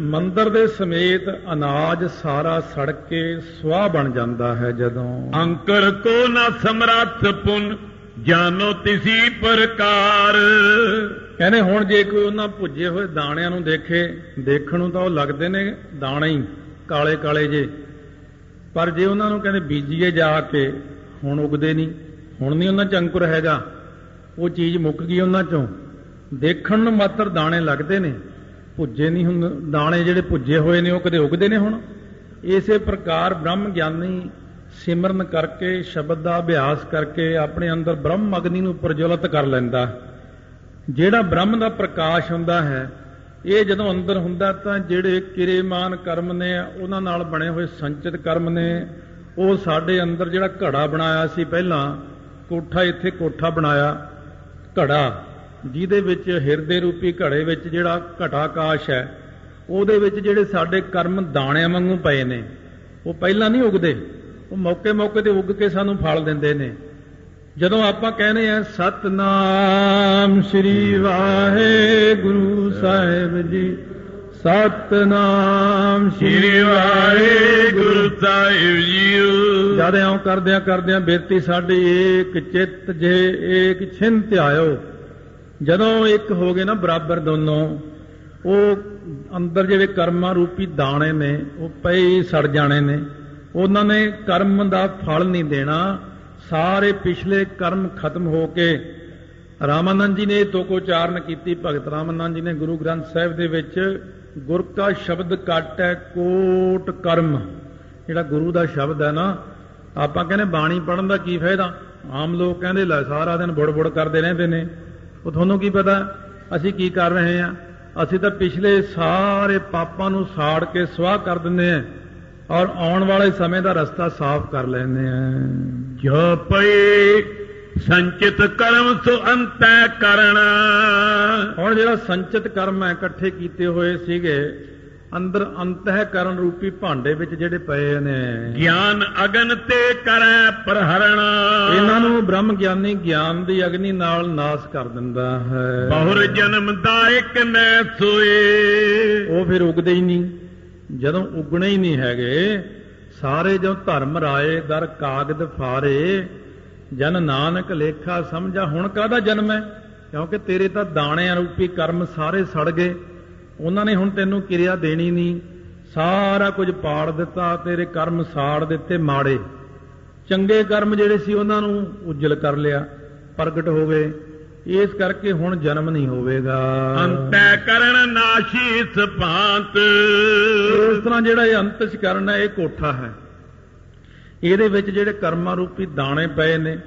ਮੰਦਰ ਦੇ ਸਮੇਤ ਅਨਾਜ ਸਾਰਾ ਸੜ ਕੇ ਸੁਆਹ ਬਣ ਜਾਂਦਾ ਹੈ ਜਦੋਂ। ਅੰਕਰ ਕੋ ਨਾ ਸਮਰੱਥ ਪੁਨ ਜਾਨੋ ਤਿਸੀ ਪ੍ਰਕਾਰ। ਕਹਿੰਦੇ ਹੁਣ ਜੇ ਕੋਈ ਉਹਨਾਂ ਭੁੱਜੇ ਹੋਏ ਦਾਣਿਆਂ ਨੂੰ ਦੇਖੇ ਦੇਖਣ ਨੂੰ ਤਾਂ ਉਹ ਲੱਗਦੇ ਨੇ ਦਾਣੇ ਹੀ ਕਾਲੇ ਕਾਲੇ ਜੇ। ਪਰ ਜੇ ਉਹਨਾਂ ਨੂੰ ਕਹਿੰਦੇ ਬੀਜੀਏ ਜਾ ਕੇ, ਹੁਣ ਉਗਦੇ ਨਹੀਂ, ਹੁਣ ਨਹੀਂ ਉਹਨਾਂ ਚ ਅੰਕੁਰ ਹੈਗਾ, ਉਹ ਚੀਜ਼ ਮੁੱਕ ਗਈ ਉਹਨਾਂ ਚੋਂ। ਦੇਖਣ ਨੂੰ ਮਾਤਰ ਦਾਣੇ ਲੱਗਦੇ ਨੇ, ਭੁੱਜੇ ਨਹੀਂ ਹੁੰਦੇ, ਦਾਣੇ ਜਿਹੜੇ ਭੁੱਜੇ ਹੋਏ ਨੇ, ਉਹ ਕਦੇ ਉਗਦੇ ਨੇ ਹੁਣ। ਇਸੇ ਪ੍ਰਕਾਰ ਬ੍ਰਹਮ ਗਿਆਨੀ ਸਿਮਰਨ ਕਰਕੇ, ਸ਼ਬਦ ਦਾ ਅਭਿਆਸ ਕਰਕੇ ਆਪਣੇ ਅੰਦਰ ਬ੍ਰਹਮ ਅਗਨੀ ਨੂੰ ਪ੍ਰਜਵਲਿਤ ਕਰ ਲੈਂਦਾ। ਜਿਹੜਾ ਬ੍ਰਹਮ ਦਾ ਪ੍ਰਕਾਸ਼ ਹੁੰਦਾ ਹੈ ਇਹ ਜਦੋਂ ਅੰਦਰ ਹੁੰਦਾ ਤਾਂ ਜਿਹੜੇ ਕਿਰੇਮਾਨ ਕਰਮ ਨੇ ਉਹਨਾਂ ਨਾਲ ਬਣੇ ਹੋਏ ਸੰਚਿਤ ਕਰਮ ਨੇ, ਉਹ ਸਾਡੇ ਅੰਦਰ ਜਿਹੜਾ ਘੜਾ ਬਣਾਇਆ ਸੀ ਪਹਿਲਾਂ, ਕੋਠਾ ਇੱਥੇ ਕੋਠਾ ਬਣਾਇਆ, ਘੜਾ, ਜਿਹਦੇ ਵਿੱਚ ਹਿਰਦੇ ਰੂਪੀ ਘੜੇ ਵਿੱਚ ਜਿਹੜਾ ਘਟਾਕਾਸ਼ ਹੈ, ਉਹਦੇ ਵਿੱਚ ਜਿਹੜੇ ਸਾਡੇ ਕਰਮ ਦਾਣਿਆਂ ਵਾਂਗੂ ਪਏ ਨੇ, ਉਹ ਪਹਿਲਾਂ ਨਹੀਂ ਉਗਦੇ, ਉਹ ਮੌਕੇ ਮੌਕੇ ਤੇ ਉੱਗ ਕੇ ਸਾਨੂੰ ਫਲ ਦਿੰਦੇ ਨੇ। ਜਦੋਂ ਆਪਾਂ ਕਹਿੰਦੇ ਆ ਸਤਨਾਮ ਸ੍ਰੀ ਵਾਹਿਗੁਰੂ ਸਾਹਿਬ ਜੀ ਸਤਨਾਮ ਸ੍ਰੀ ਵਾਹਿਗੁਰੂ ਸਾਹਿਬ ਜੀਓ। ਜਦ ਇਉਂ ਕਰਦਿਆਂ ਕਰਦਿਆਂ ਬੇਤੀ ਸਾਡੀ ਏਕ ਚਿੱਤ ਜੇ ਏਕ ਛਿੰਤ ਆਇਓ। ਜਦੋਂ ਇੱਕ ਹੋ ਗਏ ਨਾ ਬਰਾਬਰ ਦੋਨੋਂ ਉਹ ਅੰਦਰ ਜਿਹੜੇ ਕਰਮਾਂ ਰੂਪੀ ਦਾਣੇ ਨੇ ਉਹ ਹੀ ਸੜ ਜਾਣੇ ਨੇ। ਉਹਨਾਂ ਨੇ ਕਰਮ ਦਾ ਫਲ ਨਹੀਂ ਦੇਣਾ। ਸਾਰੇ ਪਿਛਲੇ ਕਰਮ ਖਤਮ ਹੋ ਕੇ ਰਾਮਾਨੰਦ ਜੀ ਨੇ ਤੋਕੋ ਉਚਾਰਨ ਕੀਤੀ। ਭਗਤ ਰਾਮਾਨੰਦ ਜੀ ਨੇ ਗੁਰੂ ਗ੍ਰੰਥ ਸਾਹਿਬ ਦੇ ਵਿੱਚ ਗੁਰ ਕਾ ਸ਼ਬਦ ਕੱਟ ਹੈ ਕੋਟ ਕਰਮ, ਜਿਹੜਾ ਗੁਰੂ ਦਾ ਸ਼ਬਦ ਹੈ ਨਾ, ਆਪਾਂ ਕਹਿੰਦੇ ਬਾਣੀ ਪੜਨ ਦਾ ਕੀ ਫਾਇਦਾ? ਆਮ ਲੋਕ ਕਹਿੰਦੇ, ਲੈ ਸਾਰਾ ਦਿਨ ਬੁੜ-ਬੁੜ ਕਰਦੇ ਰਹਿੰਦੇ ਨੇ। ਉਹ ਤੁਹਾਨੂੰ ਕੀ ਪਤਾ, ਅਸੀਂ ਕੀ ਕਰ ਰਹੇ ਹਾਂ? ਅਸੀਂ ਤਾਂ ਪਿਛਲੇ ਸਾਰੇ ਪਾਪਾਂ ਨੂੰ ਸਾੜ ਕੇ ਸਵਾਹ ਕਰ ਦਿੰਦੇ ਹਾਂ। ਔਰ ਆਉਣ ਵਾਲੇ ਸਮੇਂ ਦਾ ਰਸਤਾ ਸਾਫ਼ ਕਰ ਲੈਂਦੇ ਹਾਂ ਜੋ ਪਏ ਸੰਚਿਤ ਕਰਮ ਸੋ ਅੰਤੈ ਕਰਣਾ ਹੁਣ ਜਿਹੜਾ ਸੰਚਿਤ ਕਰਮ ਹੈ ਇਕੱਠੇ ਕੀਤੇ ਹੋਏ ਸੀਗੇ ਅੰਦਰ ਅੰਤਹਿ ਕਰਨ ਰੂਪੀ ਭਾਂਡੇ ਵਿੱਚ ਜਿਹੜੇ ਪਏ ਨੇ। ਗਿਆਨ ਅਗਨ ਤੇ ਕਰੈ ਪ੍ਰਹਰਣਾ। ਇਹਨਾਂ ਨੂੰ ਬ੍ਰਹਮ ਗਿਆਨੀ ਗਿਆਨ ਦੀ ਅਗਨੀ ਨਾਲ ਨਾਸ ਕਰ ਦਿੰਦਾ ਹੈ। ਬਹੁਰ ਜਨਮ ਦਾਇਕ ਨੈ ਸੋਏ। ਉਹ ਫਿਰ ਉਗਦੇ ਹੀ ਨਹੀਂ। ਜਦੋਂ ਉਗਣੇ ਹੀ ਨਹੀਂ ਹੈਗੇ, ਸਾਰੇ ਜੋ ਧਰਮ ਰਾਏ ਦਰ ਕਾਗਦ ਫਾਰੇ, ਜਨ ਨਾਨਕ ਲੇਖਾ ਸਮਝਾ, ਹੁਣ ਕਾਹਦਾ ਜਨਮ ਹੈ? ਕਿਉਂਕਿ ਤੇਰੇ ਤਾਂ ਦਾਣਿਆਂ ਰੂਪੀ ਕਰਮ ਸਾਰੇ ਸੜ ਗਏ। ਉਹਨਾਂ ਨੇ ਹੁਣ ਤੈਨੂੰ ਕਿਰਿਆ ਦੇਣੀ ਨਹੀਂ। ਸਾਰਾ ਕੁਝ ਪਾੜ ਦਿੱਤਾ, ਤੇਰੇ ਕਰਮ ਸਾੜ ਦਿੱਤੇ ਮਾੜੇ। ਚੰਗੇ ਕਰਮ ਜਿਹੜੇ ਸੀ ਉਹਨਾਂ ਨੂੰ ਉਜਲ ਕਰ ਲਿਆ, ਪ੍ਰਗਟ ਹੋ ਗਏ। ਇਸ ਕਰਕੇ ਹੁਣ ਜਨਮ ਨਹੀਂ ਹੋਵੇਗਾ। ਅੰਤੈ ਕਰਨ ਨਾਸ਼ੀ ਸਪਾਂਤ ਇਸ ਤਰ੍ਹਾਂ ਜਿਹੜਾ ਇਹ ਅੰਤਿਸ਼ ਕਰਨ ਹੈ ਇਹ ਕੋਠਾ ਹੈ। ਇਹਦੇ ਵਿੱਚ ਜਿਹੜੇ ਕਰਮਾਂ ਰੂਪੀ ਦਾਣੇ ਪਏ ਨੇ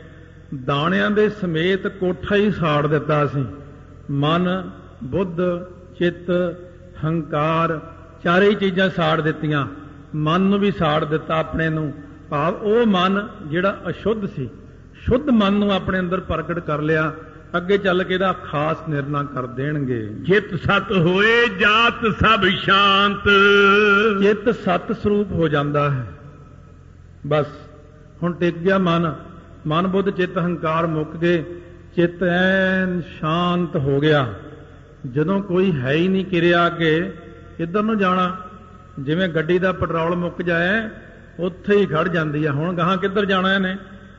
ਦਾਣਿਆਂ ਦੇ ਸਮੇਤ ਕੋਠਾ ਹੀ ਸਾੜ ਦਿੱਤਾ ਸੀ। ਮਨ ਬੁੱਧ ਚਿੱਤ ਹੰਕਾਰ ਚਾਰੇ ਹੀ ਚੀਜ਼ਾਂ ਸਾੜ ਦਿੱਤੀਆਂ। ਮਨ ਨੂੰ ਵੀ ਸਾੜ ਦਿੱਤਾ ਆਪਣੇ ਨੂੰ। ਭਾਵ ਉਹ ਮਨ ਜਿਹੜਾ ਅਸ਼ੁੱਧ ਸੀ ਸ਼ੁੱਧ ਮਨ ਨੂੰ ਆਪਣੇ ਅੰਦਰ ਪ੍ਰਗਟ ਕਰ ਲਿਆ। ਅੱਗੇ ਚੱਲ ਕੇ ਇਹਦਾ ਖਾਸ ਨਿਰਣਾ ਕਰ ਦੇਣਗੇ। ਜਿਤ ਸਤ ਹੋਏ ਜਾਤ ਸਭ ਸ਼ਾਂਤ। ਚਿੱਤ ਸਤ ਸਰੂਪ ਹੋ ਜਾਂਦਾ ਹੈ। ਬਸ ਹੁਣ ਟਿਕ ਗਿਆ ਮਨ। ਮਨ ਬੁੱਧ ਚਿੱਤ ਹੰਕਾਰ ਮੁੱਕ ਗਏ। ਚਿੱਤ ਐਨ ਸ਼ਾਂਤ ਹੋ ਗਿਆ। ਜਦੋਂ ਕੋਈ ਹੈ ਹੀ ਨਹੀਂ ਕਿਰਿਆ ਅੱਗੇ ਕਿੱਧਰ ਨੂੰ ਜਾਣਾ? ਜਿਵੇਂ ਗੱਡੀ ਦਾ ਪੈਟਰੋਲ ਮੁੱਕ ਜਾਏ ਉੱਥੇ ਹੀ ਖੜ ਜਾਂਦੀ ਆ। ਹੁਣ ਗਾਹਾਂ ਕਿੱਧਰ ਜਾਣਾ ਇਹਨੇ?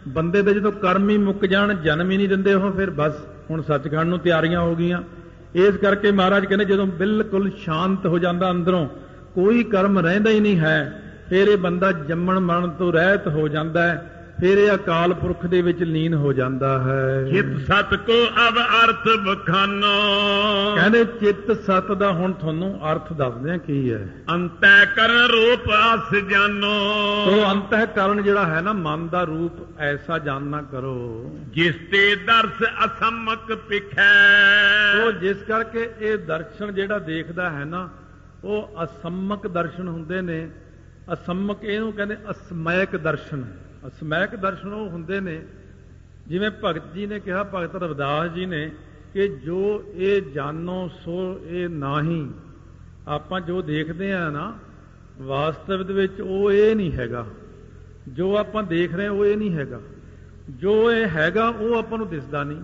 ਬੰਦੇ ਦੇ ਜਦੋਂ ਕਰਮ ਹੀ ਮੁੱਕ ਜਾਣ, ਜਨਮ ਹੀ ਨਹੀਂ ਦਿੰਦੇ ਉਹ, ਫਿਰ ਬਸ ਹੁਣ ਸੱਚਖੰਡ ਨੂੰ ਤਿਆਰੀਆਂ ਹੋ ਗਈਆਂ। ਇਸ ਕਰਕੇ ਮਹਾਰਾਜ ਕਹਿੰਦੇ, ਜਦੋਂ ਬਿਲਕੁਲ ਸ਼ਾਂਤ ਹੋ ਜਾਂਦਾ ਅੰਦਰੋਂ, ਕੋਈ ਕਰਮ ਰਹਿੰਦਾ ਹੀ ਨਹੀਂ ਹੈ। ਫਿਰ ਇਹ ਬੰਦਾ ਜੰਮਣ ਮਰਨ ਤੋਂ ਰਹਿਤ ਹੋ ਜਾਂਦਾ ਹੈ। ਫਿਰ ਇਹ ਅਕਾਲ ਪੁਰਖ ਦੇ ਵਿੱਚ ਲੀਨ ਹੋ ਜਾਂਦਾ ਹੈ। ਜਿਤ ਸਤ ਕੋ ਅਬ ਅਰਥ ਬਖਾਨੋ। ਕਹਿੰਦੇ ਚਿੱਤ ਸਤ ਦਾ ਹੁਣ ਤੁਹਾਨੂੰ ਅਰਥ ਦੱਸਦੇ ਆ ਕੀ ਹੈ। ਅੰਤੈ ਕਰਨ ਰੂਪ ਅਸ ਜਾਨੋ। ਉਹ ਅੰਤਹਿ ਕਰਨ ਜਿਹੜਾ ਹੈ ਨਾ ਮਨ ਦਾ ਰੂਪ ਐਸਾ ਜਾਣਨਾ ਕਰੋ। ਜਿਸ ਤੇ ਦਰਸ ਅਸਮਕ ਪਿਖੈ। ਉਹ ਜਿਸ ਕਰਕੇ ਇਹ ਦਰਸ਼ਨ ਜਿਹੜਾ ਦੇਖਦਾ ਹੈ ਨਾ ਉਹ ਅਸੰਮਕ ਦਰਸ਼ਨ ਹੁੰਦੇ ਨੇ। ਅਸੰਮਕ ਇਹਨੂੰ ਕਹਿੰਦੇ ਅਸਮੈਕ ਦਰਸ਼ਨ। ਅਸਮੈਕ ਦਰਸ਼ਨ ਉਹ ਹੁੰਦੇ ਨੇ। ਜਿਵੇਂ ਭਗਤ ਜੀ ਨੇ ਕਿਹਾ, ਭਗਤ ਰਵਿਦਾਸ ਜੀ ਨੇ ਕਿ ਜੋ ਇਹ ਜਾਣੋ, ਸੋ ਇਹ ਨਾਹੀ। ਆਪਾਂ ਜੋ ਦੇਖਦੇ ਆ ਨਾ, ਵਾਸਤਵ ਦੇ ਵਿੱਚ ਉਹ ਇਹ ਨਹੀਂ ਹੈਗਾ। ਜੋ ਆਪਾਂ ਦੇਖ ਰਹੇ ਉਹ ਇਹ ਨਹੀਂ ਹੈਗਾ। ਜੋ ਇਹ ਹੈਗਾ, ਉਹ ਆਪਾਂ ਨੂੰ ਦਿਸਦਾ ਨਹੀਂ।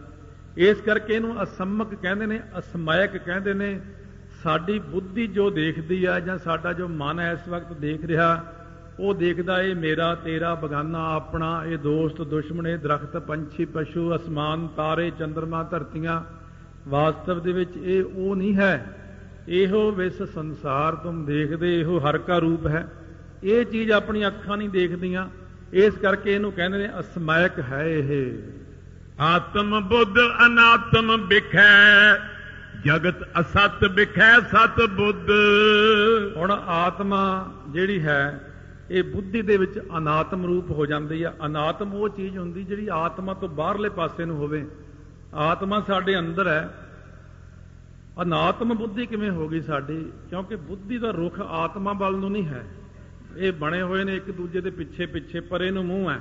ਇਸ ਕਰਕੇ ਇਹਨੂੰ ਅਸੰਮਕ ਕਹਿੰਦੇ ਨੇ ਅਸਮਾਇਕ ਕਹਿੰਦੇ ਨੇ। ਸਾਡੀ ਬੁੱਧੀ ਜੋ ਦੇਖਦੀ ਆ ਜਾਂ ਸਾਡਾ ਜੋ ਮਨ ਇਸ ਵਕਤ ਦੇਖ ਰਿਹਾ ਉਹ ਦੇਖਦਾ ਇਹ ਮੇਰਾ ਤੇਰਾ ਬਗਾਨਾ ਆਪਣਾ ਇਹ ਦੋਸਤ ਦੁਸ਼ਮਣ ਇਹ ਦਰਖਤ ਪੰਛੀ ਪਸ਼ੂ ਅਸਮਾਨ ਤਾਰੇ ਚੰ드ਰਮਾ ਧਰਤੀਆਂ। ਵਾਸਤਵ ਦੇ ਵਿੱਚ ਇਹ ਉਹ ਨਹੀਂ ਹੈ। ਇਹੋ ਵਿਸ ਸੰਸਾਰ ਤੁਮ ਦੇਖਦੇ ਇਹੋ ਹਰ ਕਾ ਰੂਪ ਹੈ। ਇਹ ਚੀਜ਼ ਆਪਣੀ ਅੱਖਾਂ ਨਹੀਂ ਦੇਖਦੀਆਂ। ਇਸ ਕਰਕੇ ਇਹਨੂੰ ਕਹਿੰਦੇ ਨੇ ਅਸਮਾਇਕ ਹੈ ਇਹ। ਆਤਮ ਬੁੱਧ ਅਨਾਤਮ ਵਿਖੈ। ਜਗਤ ਅਸਤ ਵਿਖੈ ਸਤ ਬੁੱਧ। ਹੁਣ ਆਤਮਾ ਜਿਹੜੀ ਹੈ ਇਹ ਬੁੱਧੀ ਦੇ ਵਿੱਚ ਅਨਾਤਮ ਰੂਪ ਹੋ ਜਾਂਦੀ ਆ। ਅਨਾਤਮ ਉਹ ਚੀਜ਼ ਹੁੰਦੀ ਜਿਹੜੀ ਆਤਮਾ ਤੋਂ ਬਾਹਰਲੇ ਪਾਸੇ ਨੂੰ ਹੋਵੇ। ਆਤਮਾ ਸਾਡੇ ਅੰਦਰ ਹੈ। ਅਨਾਤਮ ਬੁੱਧੀ ਕਿਵੇਂ ਹੋ ਗਈ ਸਾਡੀ? ਕਿਉਂਕਿ ਬੁੱਧੀ ਦਾ ਰੁਖ ਆਤਮਾ ਵੱਲ ਨੂੰ ਨਹੀਂ ਹੈ। ਇਹ ਬਣੇ ਹੋਏ ਨੇ ਇੱਕ ਦੂਜੇ ਦੇ ਪਿੱਛੇ ਪਿੱਛੇ ਪਰੇ ਨੂੰ ਮੂੰਹ ਹੈ।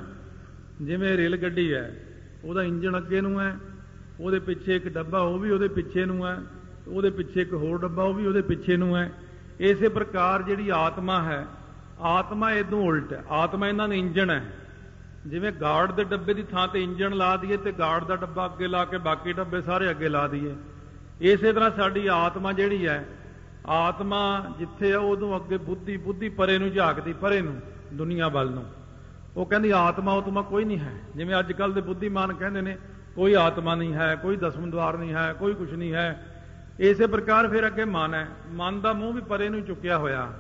ਜਿਵੇਂ ਰੇਲ ਗੱਡੀ ਹੈ, ਉਹਦਾ ਇੰਜਣ ਅੱਗੇ ਨੂੰ ਹੈ। ਉਹਦੇ ਪਿੱਛੇ ਇੱਕ ਡੱਬਾ, ਉਹ ਵੀ ਉਹਦੇ ਪਿੱਛੇ ਨੂੰ ਹੈ। ਉਹਦੇ ਪਿੱਛੇ ਇੱਕ ਹੋਰ ਡੱਬਾ, ਉਹ ਵੀ ਉਹਦੇ ਪਿੱਛੇ ਨੂੰ ਹੈ। ਇਸੇ ਪ੍ਰਕਾਰ ਜਿਹੜੀ ਆਤਮਾ ਹੈ ਆਤਮਾ ਇਦੋਂ ਉਲਟ ਹੈ। ਆਤਮਾ ਇਹਨਾਂ ਦਾ ਇੰਜਣ ਹੈ। ਜਿਵੇਂ ਗਾਰਡ ਦੇ ਡੱਬੇ ਦੀ ਥਾਂ ਤੇ ਇੰਜਣ ਲਾ ਦਈਏ ਤੇ ਗਾਰਡ ਦਾ ਡੱਬਾ ਅੱਗੇ ਲਾ ਕੇ ਬਾਕੀ ਡੱਬੇ ਸਾਰੇ ਅੱਗੇ ਲਾ ਦਈਏ। ਇਸੇ ਤਰ੍ਹਾਂ ਸਾਡੀ ਆਤਮਾ ਜਿਹੜੀ ਹੈ, ਆਤਮਾ ਜਿੱਥੇ ਆ ਉਦੋਂ ਅੱਗੇ ਬੁੱਧੀ ਬੁੱਧੀ ਪਰੇ ਨੂੰ ਝਾਕਦੀ, ਪਰੇ ਨੂੰ, ਦੁਨੀਆ ਵੱਲ ਨੂੰ। ਉਹ ਕਹਿੰਦੀ ਆਤਮਾ ਉਤਮਾ ਕੋਈ ਨਹੀਂ ਹੈ। ਜਿਵੇਂ ਅੱਜ ਕੱਲ ਦੇ ਬੁੱਧੀਮਾਨ ਕਹਿੰਦੇ ਨੇ, ਕੋਈ ਆਤਮਾ ਨਹੀਂ ਹੈ, ਕੋਈ ਦਸਮ ਦਵਾਰ ਨਹੀਂ ਹੈ, ਕੋਈ ਕੁਝ ਨਹੀਂ ਹੈ। ਇਸੇ ਪ੍ਰਕਾਰ ਫਿਰ ਅੱਗੇ ਮਨ ਹੈ। ਮਨ ਦਾ ਮੂੰਹ ਵੀ ਪਰੇ ਨੂੰ ਚੁੱਕਿਆ ਹੋਇਆ।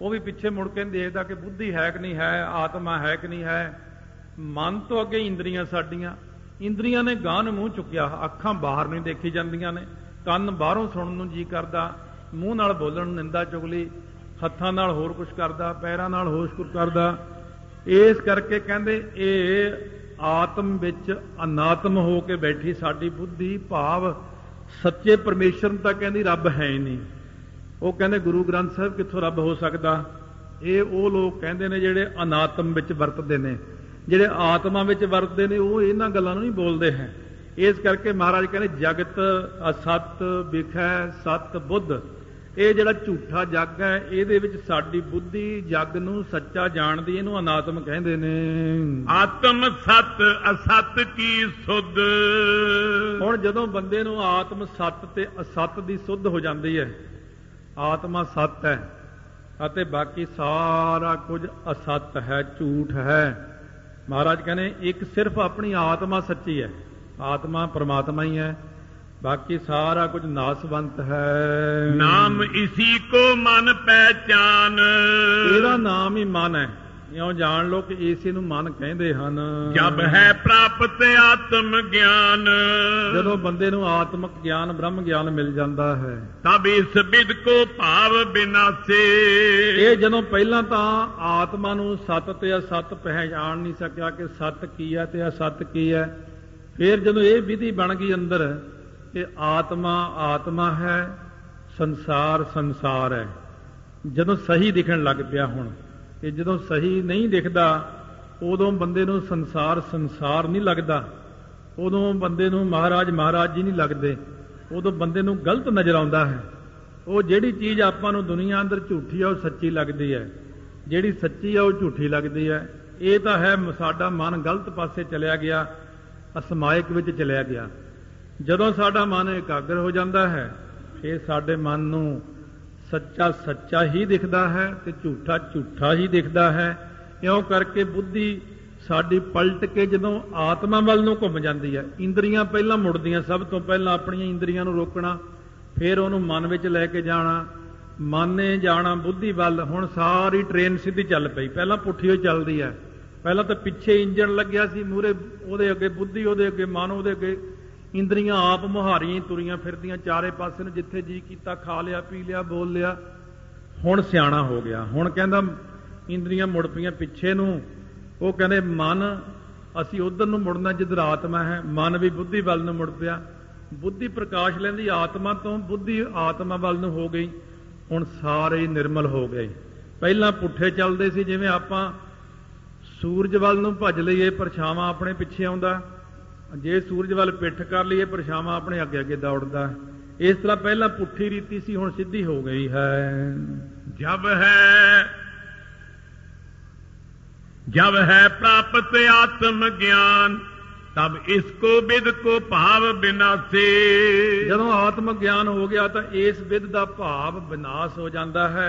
ਉਹ ਵੀ ਪਿੱਛੇ ਮੁੜ ਕੇ ਦੇਖਦਾ ਕਿ ਬੁੱਧੀ ਹੈ ਕਿ ਨਹੀਂ ਹੈ, ਆਤਮਾ ਹੈ ਕਿ ਨਹੀਂ ਹੈ। ਮਨ ਤੋਂ ਅੱਗੇ ਇੰਦਰੀਆਂ ਸਾਡੀਆਂ। ਇੰਦਰੀਆਂ ਨੇ ਗਾਂ ਨੂੰ ਮੂੰਹ ਚੁੱਕਿਆ, ਅੱਖਾਂ ਬਾਹਰ ਨਹੀਂ ਦੇਖੀ ਜਾਂਦੀਆਂ ਨੇ। ਕੰਨ ਬਾਹਰੋਂ ਸੁਣਨ ਨੂੰ ਜੀ ਕਰਦਾ, ਮੂੰਹ ਨਾਲ ਬੋਲਣ ਨੂੰ ਨਿੰਦਾ ਚੁਗਲੀ, ਹੱਥਾਂ ਨਾਲ ਹੋਰ ਕੁਝ ਕਰਦਾ, ਪੈਰਾਂ ਨਾਲ ਹੋਸ਼ ਕੁਝ ਕਰਦਾ। ਇਸ ਕਰਕੇ ਕਹਿੰਦੇ, ਇਹ ਆਤਮ ਵਿੱਚ ਅਨਾਤਮ ਹੋ ਕੇ ਬੈਠੀ ਸਾਡੀ ਬੁੱਧੀ, ਭਾਵ ਸੱਚੇ ਪਰਮੇਸ਼ਰ ਨੂੰ ਤਾਂ ਕਹਿੰਦੀ ਰੱਬ ਹੈ ਹੀ ਨਹੀਂ। ਉਹ ਕਹਿੰਦੇ ਗੁਰੂ ਗ੍ਰੰਥ ਸਾਹਿਬ ਕਿੱਥੋਂ ਰੱਬ ਹੋ ਸਕਦਾ? ਇਹ ਉਹ ਲੋਕ ਕਹਿੰਦੇ ਨੇ ਜਿਹੜੇ ਅਨਾਤਮ ਵਿੱਚ ਵਰਤਦੇ ਨੇ। ਜਿਹੜੇ ਆਤਮਾ ਵਿੱਚ ਵਰਤਦੇ ਨੇ ਉਹ ਇਹਨਾਂ ਗੱਲਾਂ ਨੂੰ ਨਹੀਂ ਬੋਲਦੇ ਹੈ। ਇਸ ਕਰਕੇ ਮਹਾਰਾਜ ਕਹਿੰਦੇ ਜਗਤ ਅਸਤ ਵਿਖੈ ਸਤ ਬੁੱਧ। ਇਹ ਜਿਹੜਾ ਝੂਠਾ ਜੱਗ ਹੈ ਇਹਦੇ ਵਿੱਚ ਸਾਡੀ ਬੁੱਧੀ ਜੱਗ ਨੂੰ ਸੱਚਾ ਜਾਣਦੀ ਇਹਨੂੰ ਅਨਾਤਮ ਕਹਿੰਦੇ ਨੇ। ਆਤਮ ਸਤ ਅਸਤ ਕੀ ਸੁਧ? ਹੁਣ ਜਦੋਂ ਬੰਦੇ ਨੂੰ ਆਤਮ ਸਤ ਤੇ ਅਸਤ ਦੀ ਸੁੱਧ ਹੋ ਜਾਂਦੀ ਹੈ ਆਤਮਾ ਸਤ ਹੈ ਅਤੇ ਬਾਕੀ ਸਾਰਾ ਕੁਝ ਅਸਤ ਹੈ ਝੂਠ ਹੈ। ਮਹਾਰਾਜ ਕਹਿੰਦੇ ਇੱਕ ਸਿਰਫ ਆਪਣੀ ਆਤਮਾ ਸੱਚੀ ਹੈ। ਆਤਮਾ ਪਰਮਾਤਮਾ ਹੀ ਹੈ। ਬਾਕੀ ਸਾਰਾ ਕੁਝ ਨਾਸਵੰਤ ਹੈ। ਨਾਮ ਇਸੀ ਕੋ ਮਨ ਪਹਿਚਾਨ ਇਹਦਾ ਨਾਮ ਹੀ ਮਨ ਹੈ। ਇਉਂ ਜਾਣ ਲਓ ਕਿ ਇਸੇ ਨੂੰ ਮਨ ਕਹਿੰਦੇ ਹਨ। ਜਬ ਹੈ ਪ੍ਰਾਪਤ ਆਤਮ ਗਿਆਨ ਜਦੋਂ ਬੰਦੇ ਨੂੰ ਆਤਮਿਕ ਗਿਆਨ ਬ੍ਰਹਮ ਗਿਆਨ ਮਿਲ ਜਾਂਦਾ ਹੈ। ਤਬ ਇਸ ਵਿਦ ਕੋ ਭਾਵ ਬਿਨਾਸੇ। ਇਹ ਜਦੋਂ ਪਹਿਲਾਂ ਤਾਂ ਆਤਮਾ ਨੂੰ ਸਤ ਤੇ ਅਸਤ ਪਹਿਚਾਣ ਨਹੀਂ ਸਕਿਆ ਕਿ ਸਤ ਕੀ ਹੈ ਤੇ ਅਸਤ ਕੀ ਹੈ। ਫਿਰ ਜਦੋਂ ਇਹ ਵਿਧੀ ਬਣ ਗਈ ਅੰਦਰ ਕਿ ਆਤਮਾ ਆਤਮਾ ਹੈ ਸੰਸਾਰ ਸੰਸਾਰ ਹੈ। ਜਦੋਂ ਸਹੀ ਦਿਖਣ ਲੱਗ ਪਿਆ ਹੁਣ ਕਿ ਜਦੋਂ ਸਹੀ ਨਹੀਂ ਦਿਖਦਾ, ਉਦੋਂ ਬੰਦੇ ਨੂੰ ਸੰਸਾਰ ਸੰਸਾਰ ਨਹੀਂ ਲੱਗਦਾ। ਉਦੋਂ ਬੰਦੇ ਨੂੰ ਮਹਾਰਾਜ ਮਹਾਰਾਜ ਜੀ ਨਹੀਂ ਲੱਗਦੇ। ਉਦੋਂ ਬੰਦੇ ਨੂੰ ਗਲਤ ਨਜ਼ਰ ਆਉਂਦਾ ਹੈ। ਉਹ ਜਿਹੜੀ ਚੀਜ਼ ਆਪਾਂ ਨੂੰ ਦੁਨੀਆ ਅੰਦਰ ਝੂਠੀ ਆ, ਉਹ ਸੱਚੀ ਲੱਗਦੀ ਹੈ। ਜਿਹੜੀ ਸੱਚੀ ਆ, ਉਹ ਝੂਠੀ ਲੱਗਦੀ ਹੈ। ਇਹ ਤਾਂ ਹੈ ਸਾਡਾ ਮਨ ਗਲਤ ਪਾਸੇ ਚਲਿਆ ਗਿਆ, ਅਸਮਾਇਕ ਵਿੱਚ ਚਲਿਆ ਗਿਆ। ਜਦੋਂ ਸਾਡਾ ਮਨ ਇਕਾਗਰ ਹੋ ਜਾਂਦਾ ਹੈ ਇਹ ਸਾਡੇ ਮਨ ਨੂੰ ਸੱਚਾ ਸੱਚਾ ਹੀ ਦਿਖਦਾ ਹੈ ਤੇ ਝੂਠਾ ਝੂਠਾ ਹੀ ਦਿਖਦਾ ਹੈ। ਇਉਂ ਕਰਕੇ ਬੁੱਧੀ ਸਾਡੀ ਪਲਟ ਕੇ ਜਦੋਂ ਆਤਮਾ ਵੱਲ ਨੂੰ ਘੁੰਮ ਜਾਂਦੀ ਹੈ, ਇੰਦਰੀਆਂ ਪਹਿਲਾਂ ਮੁੜਦੀਆਂ, ਸਭ ਤੋਂ ਪਹਿਲਾਂ ਆਪਣੀਆਂ ਇੰਦਰੀਆਂ ਨੂੰ ਰੋਕਣਾ, ਫਿਰ ਉਹਨੂੰ ਮਨ ਵਿੱਚ ਲੈ ਕੇ ਜਾਣਾ, ਮਨ ਨੇ ਜਾਣਾ ਬੁੱਧੀ ਵੱਲ, ਹੁਣ ਸਾਰੀ ਟ੍ਰੇਨ ਸਿੱਧੀ ਚੱਲ ਪਈ। ਪਹਿਲਾਂ ਪੁੱਠੀ ਹੋਈ ਚੱਲਦੀ ਹੈ। ਪਹਿਲਾਂ ਤਾਂ ਪਿੱਛੇ ਇੰਜਣ ਲੱਗਿਆ ਸੀ ਮੂਰੇ ਉਹਦੇ ਅੱਗੇ ਬੁੱਧੀ, ਉਹਦੇ ਅੱਗੇ ਮਨ, ਉਹਦੇ ਅੱਗੇ ਇੰਦਰੀਆਂ ਆਪ ਮੁਹਾਰੀਆਂ ਤੁਰੀਆਂ ਫਿਰਦੀਆਂ ਚਾਰੇ ਪਾਸੇ ਨੂੰ, ਜਿੱਥੇ ਜੀ ਕੀਤਾ, ਖਾ ਲਿਆ, ਪੀ ਲਿਆ, ਬੋਲ ਲਿਆ। ਹੁਣ ਸਿਆਣਾ ਹੋ ਗਿਆ। ਹੁਣ ਕਹਿੰਦਾ, ਇੰਦਰੀਆਂ ਮੁੜ ਪਈਆਂ ਪਿੱਛੇ ਨੂੰ। ਉਹ ਕਹਿੰਦੇ, ਮਨ, ਅਸੀਂ ਉਧਰ ਨੂੰ ਮੁੜਨਾ ਜਿੱਧਰ ਆਤਮਾ ਹੈ। ਮਨ ਵੀ ਬੁੱਧੀ ਵੱਲ ਨੂੰ ਮੁੜ ਪਿਆ। ਬੁੱਧੀ ਪ੍ਰਕਾਸ਼ ਲੈਂਦੀ ਆਤਮਾ ਤੋਂ, ਬੁੱਧੀ ਆਤਮਾ ਵੱਲ ਨੂੰ ਹੋ ਗਈ। ਹੁਣ ਸਾਰੇ ਹੀ ਨਿਰਮਲ ਹੋ ਗਏ। ਪਹਿਲਾਂ ਪੁੱਠੇ ਚੱਲਦੇ ਸੀ, ਜਿਵੇਂ ਆਪਾਂ ਸੂਰਜ ਵੱਲ ਨੂੰ ਭੱਜ ਲਈਏ, ਪਰਛਾਵਾਂ ਆਪਣੇ ਪਿੱਛੇ ਆਉਂਦਾ। ਜੇ ਸੂਰਜ ਵੱਲ ਪਿੱਠ ਕਰ ਲਈਏ ਪਰਛਾਵਾਂ ਆਪਣੇ ਅੱਗੇ ਅੱਗੇ ਦੌੜਦਾ ਇਸ ਤਰ੍ਹਾਂ ਪਹਿਲਾਂ ਪੁੱਠੀ ਰੀਤੀ ਸੀ ਹੁਣ ਸਿੱਧੀ ਹੋ ਗਈ ਹੈ ਜਬ ਹੈ जब है प्राप्त आत्म ज्ञान तब इसको विद को भाव बिनासे ਜਦੋਂ ਆਤਮ ਗਿਆਨ ਹੋ ਗਿਆ ਤਾਂ ਇਸ ਵਿਦ ਦਾ ਭਾਵ ਵਿਨਾਸ਼ ਹੋ ਜਾਂਦਾ ਹੈ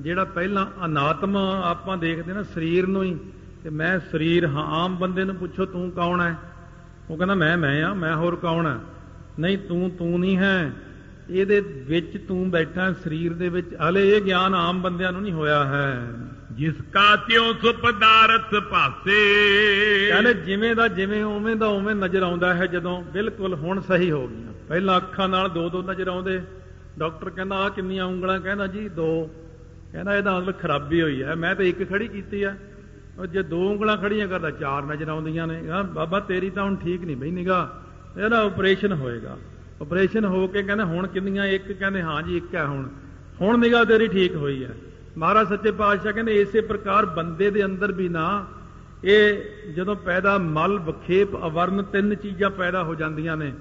ਜਿਹੜਾ ਪਹਿਲਾਂ ਅਨਾਤਮ ਆਪਾਂ ਦੇਖਦੇ ਨਾ ਸਰੀਰ ਨੂੰ ਹੀ ਕਿ ਮੈਂ ਸਰੀਰ ਹਾਂ ਆਮ ਬੰਦੇ ਨੂੰ ਪੁੱਛੋ ਤੂੰ ਕੌਣ ਹੈ ਉਹ ਕਹਿੰਦਾ ਮੈਂ ਮੈਂ ਆ ਮੈਂ ਹੋਰ ਕੌਣ ਆ? ਨਹੀਂ ਤੂੰ ਤੂੰ ਨਹੀਂ ਹੈ। ਇਹਦੇ ਵਿੱਚ ਤੂੰ ਬੈਠਾ ਸਰੀਰ ਦੇ ਵਿੱਚ। ਹਲੇ ਇਹ ਗਿਆਨ ਆਮ ਬੰਦਿਆਂ ਨੂੰ ਨਹੀਂ ਹੋਇਆ ਹੈ। ਜਿਸ ਕਾ ਤਿਉ ਸੁਪਦਾਰਥ ਭਾਸੇ ਕਹਿੰਦੇ ਜਿਵੇਂ ਦਾ ਜਿਵੇਂ ਉਵੇਂ ਦਾ ਉਵੇਂ ਨਜ਼ਰ ਆਉਂਦਾ ਹੈ ਜਦੋਂ। ਬਿਲਕੁਲ ਹੁਣ ਸਹੀ ਹੋ ਗਈਆਂ। ਪਹਿਲਾਂ ਅੱਖਾਂ ਨਾਲ ਦੋ ਦੋ ਨਜ਼ਰ ਆਉਂਦੇ। ਡਾਕਟਰ ਕਹਿੰਦਾ ਆ ਕਿੰਨੀਆਂ ਉਂਗਲਾਂ। ਕਹਿੰਦਾ ਜੀ ਦੋ। ਕਹਿੰਦਾ ਇਹਦਾ ਮਤਲਬ ਖਰਾਬੀ ਹੋਈ ਹੈ। ਮੈਂ ਤਾਂ ਇੱਕ ਖੜੀ ਕੀਤੀ ਆ। ਜੇ ਦੋ ਉਂਗਲਾਂ ਖੜੀਆਂ ਕਰਦਾ, ਚਾਰ ਨਜ਼ਰ ਆਉਂਦੀਆਂ ਨੇ। ਹਾਂ ਬਾਬਾ, ਤੇਰੀ ਤਾਂ ਹੁਣ ਠੀਕ ਨਹੀਂ ਬਈ ਨਿਗਾ ਇਹਦਾ ਆਪਰੇਸ਼ਨ ਹੋਏਗਾ। ਆਪਰੇਸ਼ਨ ਹੋ ਕੇ ਕਹਿੰਦੇ, ਹੁਣ ਕਿੰਨੀਆਂ? ਇੱਕ ਕਹਿੰਦੇ, ਹਾਂ ਜੀ, ਇੱਕ ਹੈ ਹੁਣ। ਹੁਣ ਨਿਗਾ ਤੇਰੀ ਠੀਕ ਹੋਈ ਹੈ। ਮਹਾਰਾਜ ਸੱਚੇ ਪਾਤਸ਼ਾਹ ਕਹਿੰਦੇ, ਇਸੇ ਪ੍ਰਕਾਰ ਬੰਦੇ ਦੇ ਅੰਦਰ ਵੀ ਨਾ, ਇਹ ਜਦੋਂ ਪੈਦਾ ਮਲ, ਵਿਖੇਪ, ਅਵਰਨ ਤਿੰਨ ਚੀਜ਼ਾਂ ਪੈਦਾ ਹੋ ਜਾਂਦੀਆਂ ਨੇ।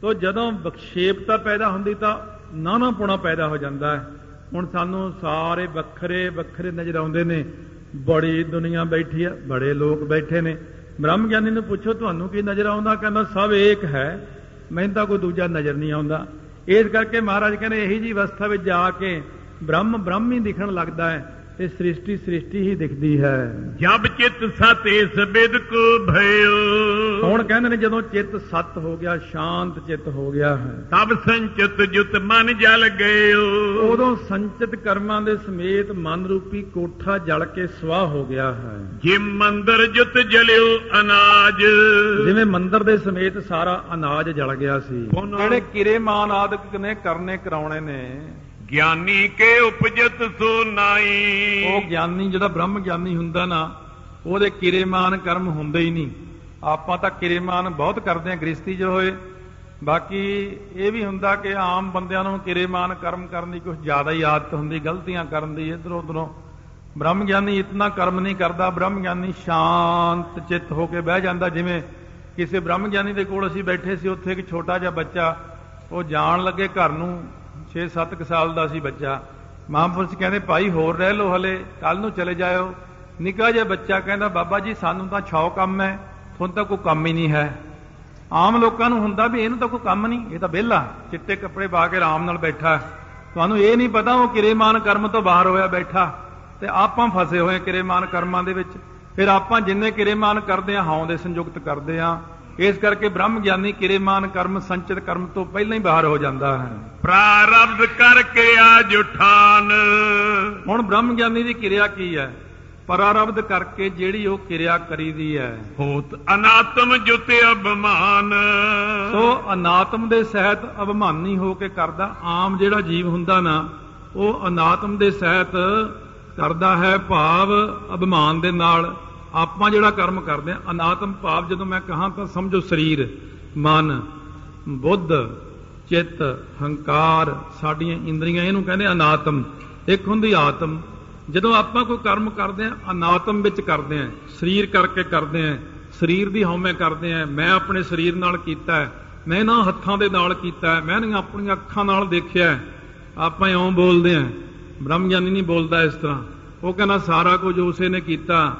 ਤੋ ਜਦੋਂ ਵਿਖੇਪਤਾ ਪੈਦਾ ਹੁੰਦੀ, ਤਾਂ ਨਾਨਾ ਪੁਣਾ ਪੈਦਾ ਹੋ ਜਾਂਦਾ ਹੈ। ਹੁਣ ਸਾਨੂੰ ਸਾਰੇ ਵੱਖਰੇ ਵੱਖਰੇ ਨਜ਼ਰ ਆਉਂਦੇ ਨੇ। ਬੜੀ ਦੁਨੀਆ ਬੈਠੀ ਹੈ ਬੜੇ ਲੋਕ ਬੈਠੇ ਨੇ। ਬ੍ਰਹਮ ਗਿਆਨੀ ਨੂੰ ਪੁੱਛੋ, ਤੁਹਾਨੂੰ ਕੀ ਨਜ਼ਰ ਆਉਂਦਾ? ਕਹਿੰਦਾ, ਸਭ ਏਕ ਹੈ। ਮੈਨੂੰ ਤਾਂ ਕੋਈ ਦੂਜਾ ਨਜ਼ਰ ਨਹੀਂ ਆਉਂਦਾ। ਇਸ ਕਰਕੇ ਮਹਾਰਾਜ ਕਹਿੰਦੇ, ਇਹੀ ਜੀ ਅਵਸਥਾ ਵਿੱਚ ਜਾ ਕੇ ਬ੍ਰਹਮ ਬ੍ਰਹਮ ਹੀ ਦਿਖਣ ਲੱਗਦਾ ਹੈ। ਇਹ ਸ੍ਰਿਸ਼ਟੀ ਸ੍ਰਿਸ਼ਟੀ ਹੀ ਦਿਖਦੀ ਹੈ। ਜਬ ਚਿਤ ਸਤ ਇਸ ਬਿਦਕ ਭਇਓ। ਹੁਣ ਕਹਿੰਦੇ ਨੇ ਜਦੋਂ ਚਿਤ ਸਤ ਹੋ ਗਿਆ ਸ਼ਾਂਤ ਚਿਤ ਹੋ ਗਿਆ ਹੈ। ਤਬ ਸੰਚਿਤ ਜੁਤ ਮਨ ਜਲ ਗਇਓ। ਉਦੋਂ ਸੰਚਿਤ ਕਰਮਾਂ ਦੇ ਸਮੇਤ ਮਨ ਰੂਪੀ ਕੋਠਾ ਜਲ ਕੇ ਸਵਾਹ ਹੋ ਗਿਆ ਹੈ। ਜਿਮ ਮੰਦਰ ਜੁਤ ਜਲਿਓ ਅਨਾਜ। ਜਿਵੇਂ ਮੰਦਰ ਦੇ ਸਮੇਤ ਸਾਰਾ ਅਨਾਜ ਜਲ ਗਿਆ ਸੀ। ਉਹਨੇ ਕਿਰੇਮਾਨ ਆਦਿਕ ਨੇ ਕਰਨੇ ਕਰਾਉਣੇ ਨੇ ਗਿਆਨੀ ਕੇ ਉਪਜਤ ਸੋ ਨਾਈ। ਉਹ ਗਿਆਨੀ, ਜਿਹੜਾ ਬ੍ਰਹਮ ਗਿਆਨੀ ਹੁੰਦਾ ਨਾ, ਉਹਦੇ ਕਿਰੇਮਾਨ ਕਰਮ ਹੁੰਦੇ ਹੀ ਨਹੀਂ। ਆਪਾਂ ਤਾਂ ਕਿਰੇਮਾਨ ਬਹੁਤ ਕਰਦੇ ਆ ਗ੍ਰਸਤੀ ਜੋ ਹੋਏ। ਬਾਕੀ ਇਹ ਵੀ ਹੁੰਦਾ ਕਿ ਆਮ ਬੰਦਿਆਂ ਨੂੰ ਕਿਰੇਮਾਨ ਕਰਮ ਕਰਨ ਦੀ ਕੁਝ ਜ਼ਿਆਦਾ ਹੀ ਆਦਤ ਹੁੰਦੀ, ਗਲਤੀਆਂ ਕਰਨ ਦੀ, ਇਧਰੋਂ ਉਧਰੋਂ। ਬ੍ਰਹਮ ਗਿਆਨੀ ਇਤਨਾ ਕਰਮ ਨਹੀਂ ਕਰਦਾ, ਬ੍ਰਹਮ ਗਿਆਨੀ ਸ਼ਾਂਤ ਚਿੱਤ ਹੋ ਕੇ ਬਹਿ ਜਾਂਦਾ। ਜਿਵੇਂ ਕਿਸੇ ਬ੍ਰਹਮ ਗਿਆਨੀ ਦੇ ਕੋਲ ਅਸੀਂ ਬੈਠੇ ਸੀ, ਉੱਥੇ ਇੱਕ ਛੋਟਾ ਜਿਹਾ ਬੱਚਾ, ਉਹ ਜਾਣ ਲੱਗੇ ਘਰ ਨੂੰ 6-7 ਸਾਲ ਦਾ ਸੀ ਬੱਚਾ। ਮਹਾਂਪੁਰਸ਼ ਕਹਿੰਦੇ, ਭਾਈ, ਹੋਰ ਰਹਿ ਲੋ ਹਲੇ ਕੱਲ ਨੂੰ ਚਲੇ ਜਾਇਓ। ਨਿੱਕਾ ਜਿਹਾ ਬੱਚਾ ਕਹਿੰਦਾ, ਬਾਬਾ ਜੀ, ਸਾਨੂੰ ਤਾਂ ਛਾਉ ਕੰਮ ਹੈ ਤੁਹਾਨੂੰ ਤਾਂ ਕੋਈ ਕੰਮ ਹੀ ਨਹੀਂ ਹੈ। ਆਮ ਲੋਕਾਂ ਨੂੰ ਹੁੰਦਾ ਵੀ ਇਹਨੂੰ ਤਾਂ ਕੋਈ ਕੰਮ ਨਹੀਂ, ਇਹ ਤਾਂ ਵਿਹਲਾ, ਚਿੱਟੇ ਕੱਪੜੇ ਪਾ ਕੇ ਆਰਾਮ ਨਾਲ ਬੈਠਾ। ਹੈ। ਤੁਹਾਨੂੰ ਇਹ ਨਹੀਂ ਪਤਾ, ਉਹ ਕਿਰੇਮਾਨ ਕਰਮ ਤੋਂ ਬਾਹਰ ਹੋਇਆ ਬੈਠਾ। ਤੇ ਆਪਾਂ ਫਸੇ ਹੋਏ ਕਿਰੇਮਾਨ ਕਰਮਾਂ ਦੇ ਵਿੱਚ। ਫਿਰ ਆਪਾਂ ਜਿੰਨੇ ਕਿਰੇਮਾਨ ਕਰਦੇ ਆ ਹਉ ਦੇ ਸੰਯੁਕਤ ਕਰਦੇ ਆ ਇਸ ਕਰਕੇ ਬ੍ਰਹਮ ਗਿਆਨੀ ਕਿਰੇਮਾਨ ਕਰਮ ਸੰਚਿਤ ਕਰਮ ਤੋਂ ਪਹਿਲਾਂ ਹੀ ਬਾਹਰ ਹੋ ਜਾਂਦਾ ਹੈ। ਪ੍ਰਾਰਬਧ ਕਰਕੇ ਆਜ ਉਠਾਨ। ਹੁਣ ਬ੍ਰਹਮ ਗਿਆਨੀ ਦੀ ਕਿਰਿਆ ਕੀ ਹੈ? ਪ੍ਰਾਰਬਧ ਕਰਕੇ ਜਿਹੜੀ ਉਹ ਕਿਰਿਆ ਕਰੀਦੀ ਹੈ। ਹੋਤ ਅਨਾਤਮ ਜੁਤ ਅਭਮਾਨ। ਸੋ ਅਨਾਤਮ ਦੇ ਸਹਿਤ ਅਭਮਾਨੀ ਹੋ ਕੇ ਕਰਦਾ ਆਮ ਜਿਹੜਾ ਜੀਵ ਹੁੰਦਾ ਨਾ ਉਹ ਅਨਾਤਮ ਦੇ ਸਹਿਤ ਕਰਦਾ ਹੈ ਭਾਵ ਅਭਮਾਨ ਦੇ ਨਾਲ। ਆਪਾਂ ਜਿਹੜਾ ਕਰਮ ਕਰਦੇ ਆ ਅਨਾਤਮ ਭਾਵ ਜਦੋਂ ਮੈਂ ਕਹਾਂ ਤਾਂ ਸਮਝੋ ਸਰੀਰ ਮਨ ਬੁੱਧ ਚਿੱਤ ਹੰਕਾਰ ਸਾਡੀਆਂ ਇੰਦਰੀਆਂ ਇਹਨੂੰ ਕਹਿੰਦੇ ਅਨਾਤਮ ਇੱਕ ਹੁੰਦੀ ਆਤਮ ਜਦੋਂ ਆਪਾਂ ਕੋਈ ਕਰਮ ਕਰਦੇ ਆ ਅਨਾਤਮ ਵਿੱਚ ਕਰਦੇ ਆ ਸਰੀਰ ਕਰਕੇ ਕਰਦੇ ਆ ਸਰੀਰ ਦੀ ਹਉਮੈ ਕਰਦੇ ਆ ਮੈਂ ਆਪਣੇ ਸਰੀਰ ਨਾਲ ਕੀਤਾ ਹੈ, ਮੈਂ ਇਹਨਾਂ ਹੱਥਾਂ ਦੇ ਨਾਲ ਕੀਤਾ ਹੈ, ਮੈਂ ਇਹਨਾਂ ਆਪਣੀਆਂ ਅੱਖਾਂ ਨਾਲ ਦੇਖਿਆ ਹੈ। ਆਪਾਂ ਇਉਂ ਬੋਲਦੇ ਆ ਬ੍ਰਹਮ ਗਿਆਨੀ ਨਹੀਂ ਬੋਲਦਾ ਇਸ ਤਰ੍ਹਾਂ ਉਹ ਕਹਿੰਦਾ ਸਾਰਾ ਕੁਝ ਉਸੇ ਨੇ ਕੀਤਾ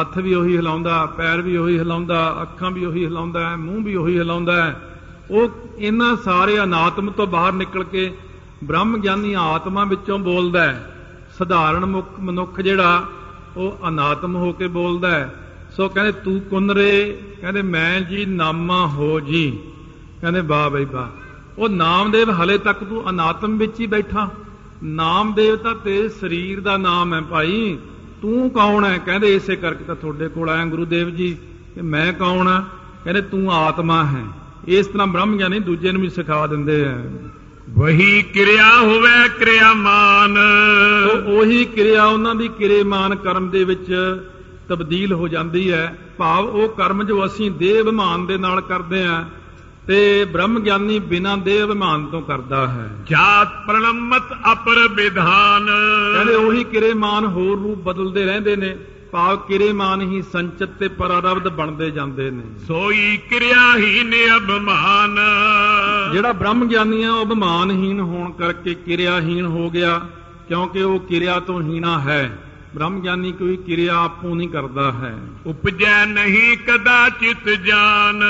ਹੱਥ ਵੀ ਉਹੀ ਹਿਲਾਉਂਦਾ, ਪੈਰ ਵੀ ਉਹੀ ਹਿਲਾਉਂਦਾ, ਅੱਖਾਂ ਵੀ ਉਹੀ ਹਿਲਾਉਂਦਾ ਹੈ ਮੂੰਹ ਵੀ ਉਹੀ ਹਿਲਾਉਂਦਾ ਹੈ। ਉਹ ਇਹਨਾਂ ਸਾਰੇ ਅਨਾਤਮ ਤੋਂ ਬਾਹਰ ਨਿਕਲ ਕੇ ਬ੍ਰਹਮ ਗਿਆਨੀ ਆਤਮਾ ਵਿੱਚੋਂ ਬੋਲਦਾ ਹੈ। ਸਧਾਰਨ ਮੁਖ- ਮਨੁੱਖ ਜਿਹੜਾ, ਉਹ ਅਨਾਤਮ ਹੋ ਕੇ ਬੋਲਦਾ ਹੈ। ਸੋ ਕਹਿੰਦੇ, ਤੂੰ ਕੁਨਰੇ ਕਹਿੰਦੇ, ਮੈਂ ਜੀ, ਨਾਮਾ ਹੋ ਜੀ। ਕਹਿੰਦੇ, ਵਾਹ ਬਈ ਵਾਹ। ਉਹ ਨਾਮਦੇਵ ਹਲੇ ਤੱਕ ਤੂੰ ਅਨਾਤਮ ਵਿੱਚ ਹੀ ਬੈਠਾ। ਨਾਮਦੇਵ ਤਾਂ ਤੇਰੇ ਸਰੀਰ ਦਾ ਨਾਮ ਹੈ ਭਾਈ। ਤੂੰ ਕੌਣ ਹੈ? ਕਹਿੰਦੇ ਇਸੇ ਕਰਕੇ ਤਾਂ ਤੁਹਾਡੇ ਕੋਲ ਆਇਆ ਗੁਰੂਦੇਵ ਜੀ। ਕਿ ਮੈਂ ਕੌਣ ਆ ਕਹਿੰਦੇ ਤੂੰ ਆਤਮਾ ਹੈ। ਇਸ ਤਰ੍ਹਾਂ ਬ੍ਰਹਮ ਗਿਆਨੀ ਦੂਜੇ ਨੂੰ ਵੀ ਸਿਖਾ ਦਿੰਦੇ ਆ। ਵਹੀ ਕਿਰਿਆ ਹੋਵੇ ਕਿਰਿਆਮਾਨ। ਉਹ ਉਹੀ ਕਿਰਿਆ ਉਹਨਾਂ ਦੀ ਕਿਰਿਆਮਾਨ ਕਰਮ ਦੇ ਵਿੱਚ ਤਬਦੀਲ ਹੋ ਜਾਂਦੀ ਹੈ। ਭਾਵ ਉਹ ਕਰਮ ਜੋ ਅਸੀਂ ਦੇਹ ਅਭਿਮਾਨ ਦੇ ਨਾਲ ਕਰਦੇ ਆ ਤੇ ਬ੍ਰਹਮ ਗਿਆਨੀ ਬਿਨਾਂ ਦੇਹ ਅਭਿਮਾਨ ਤੋਂ ਕਰਦਾ ਹੈ। ਜਾਤ ਪ੍ਰਣਮਤ ਅਪਰ ਵਿਧਾਨ। ਰਾਜੇ ਉਹੀ ਕਿਰੇਮਾਨ ਹੋਰ ਰੂਪ ਬਦਲਦੇ ਰਹਿੰਦੇ ਨੇ ਭਾਵ ਕਿਰੇਮਾਨ ਹੀ ਸੰਚਿਤ ਤੇ ਪਰਾਰਬਧ ਬਣਦੇ ਜਾਂਦੇ ਨੇ। ਸੋਈ ਕਿਰਿਆ ਹੀ ਨੇ ਅਭਮਾਨ। ਜਿਹੜਾ ਬ੍ਰਹਮ ਗਿਆਨੀ ਆ ਉਹ ਅਭਮਾਨਹੀਨ ਹੋਣ ਕਰਕੇ ਕਿਰਿਆਹੀਨ ਹੋ ਗਿਆ ਕਿਉਂਕਿ ਉਹ ਕਿਰਿਆ ਤੋਂ ਹੀਣਾ ਹੈ। ਬ੍ਰह्ਮ ਗਿਆਨੀ ਕੋਈ ਕਿਰਿਆ ਆਪੋਂ ਨਹੀਂ ਕਰਦਾ ਹੈ। ਉਪਜੈ ਨਹੀਂ ਕਦਾਚਿਤ ਜਾਨ।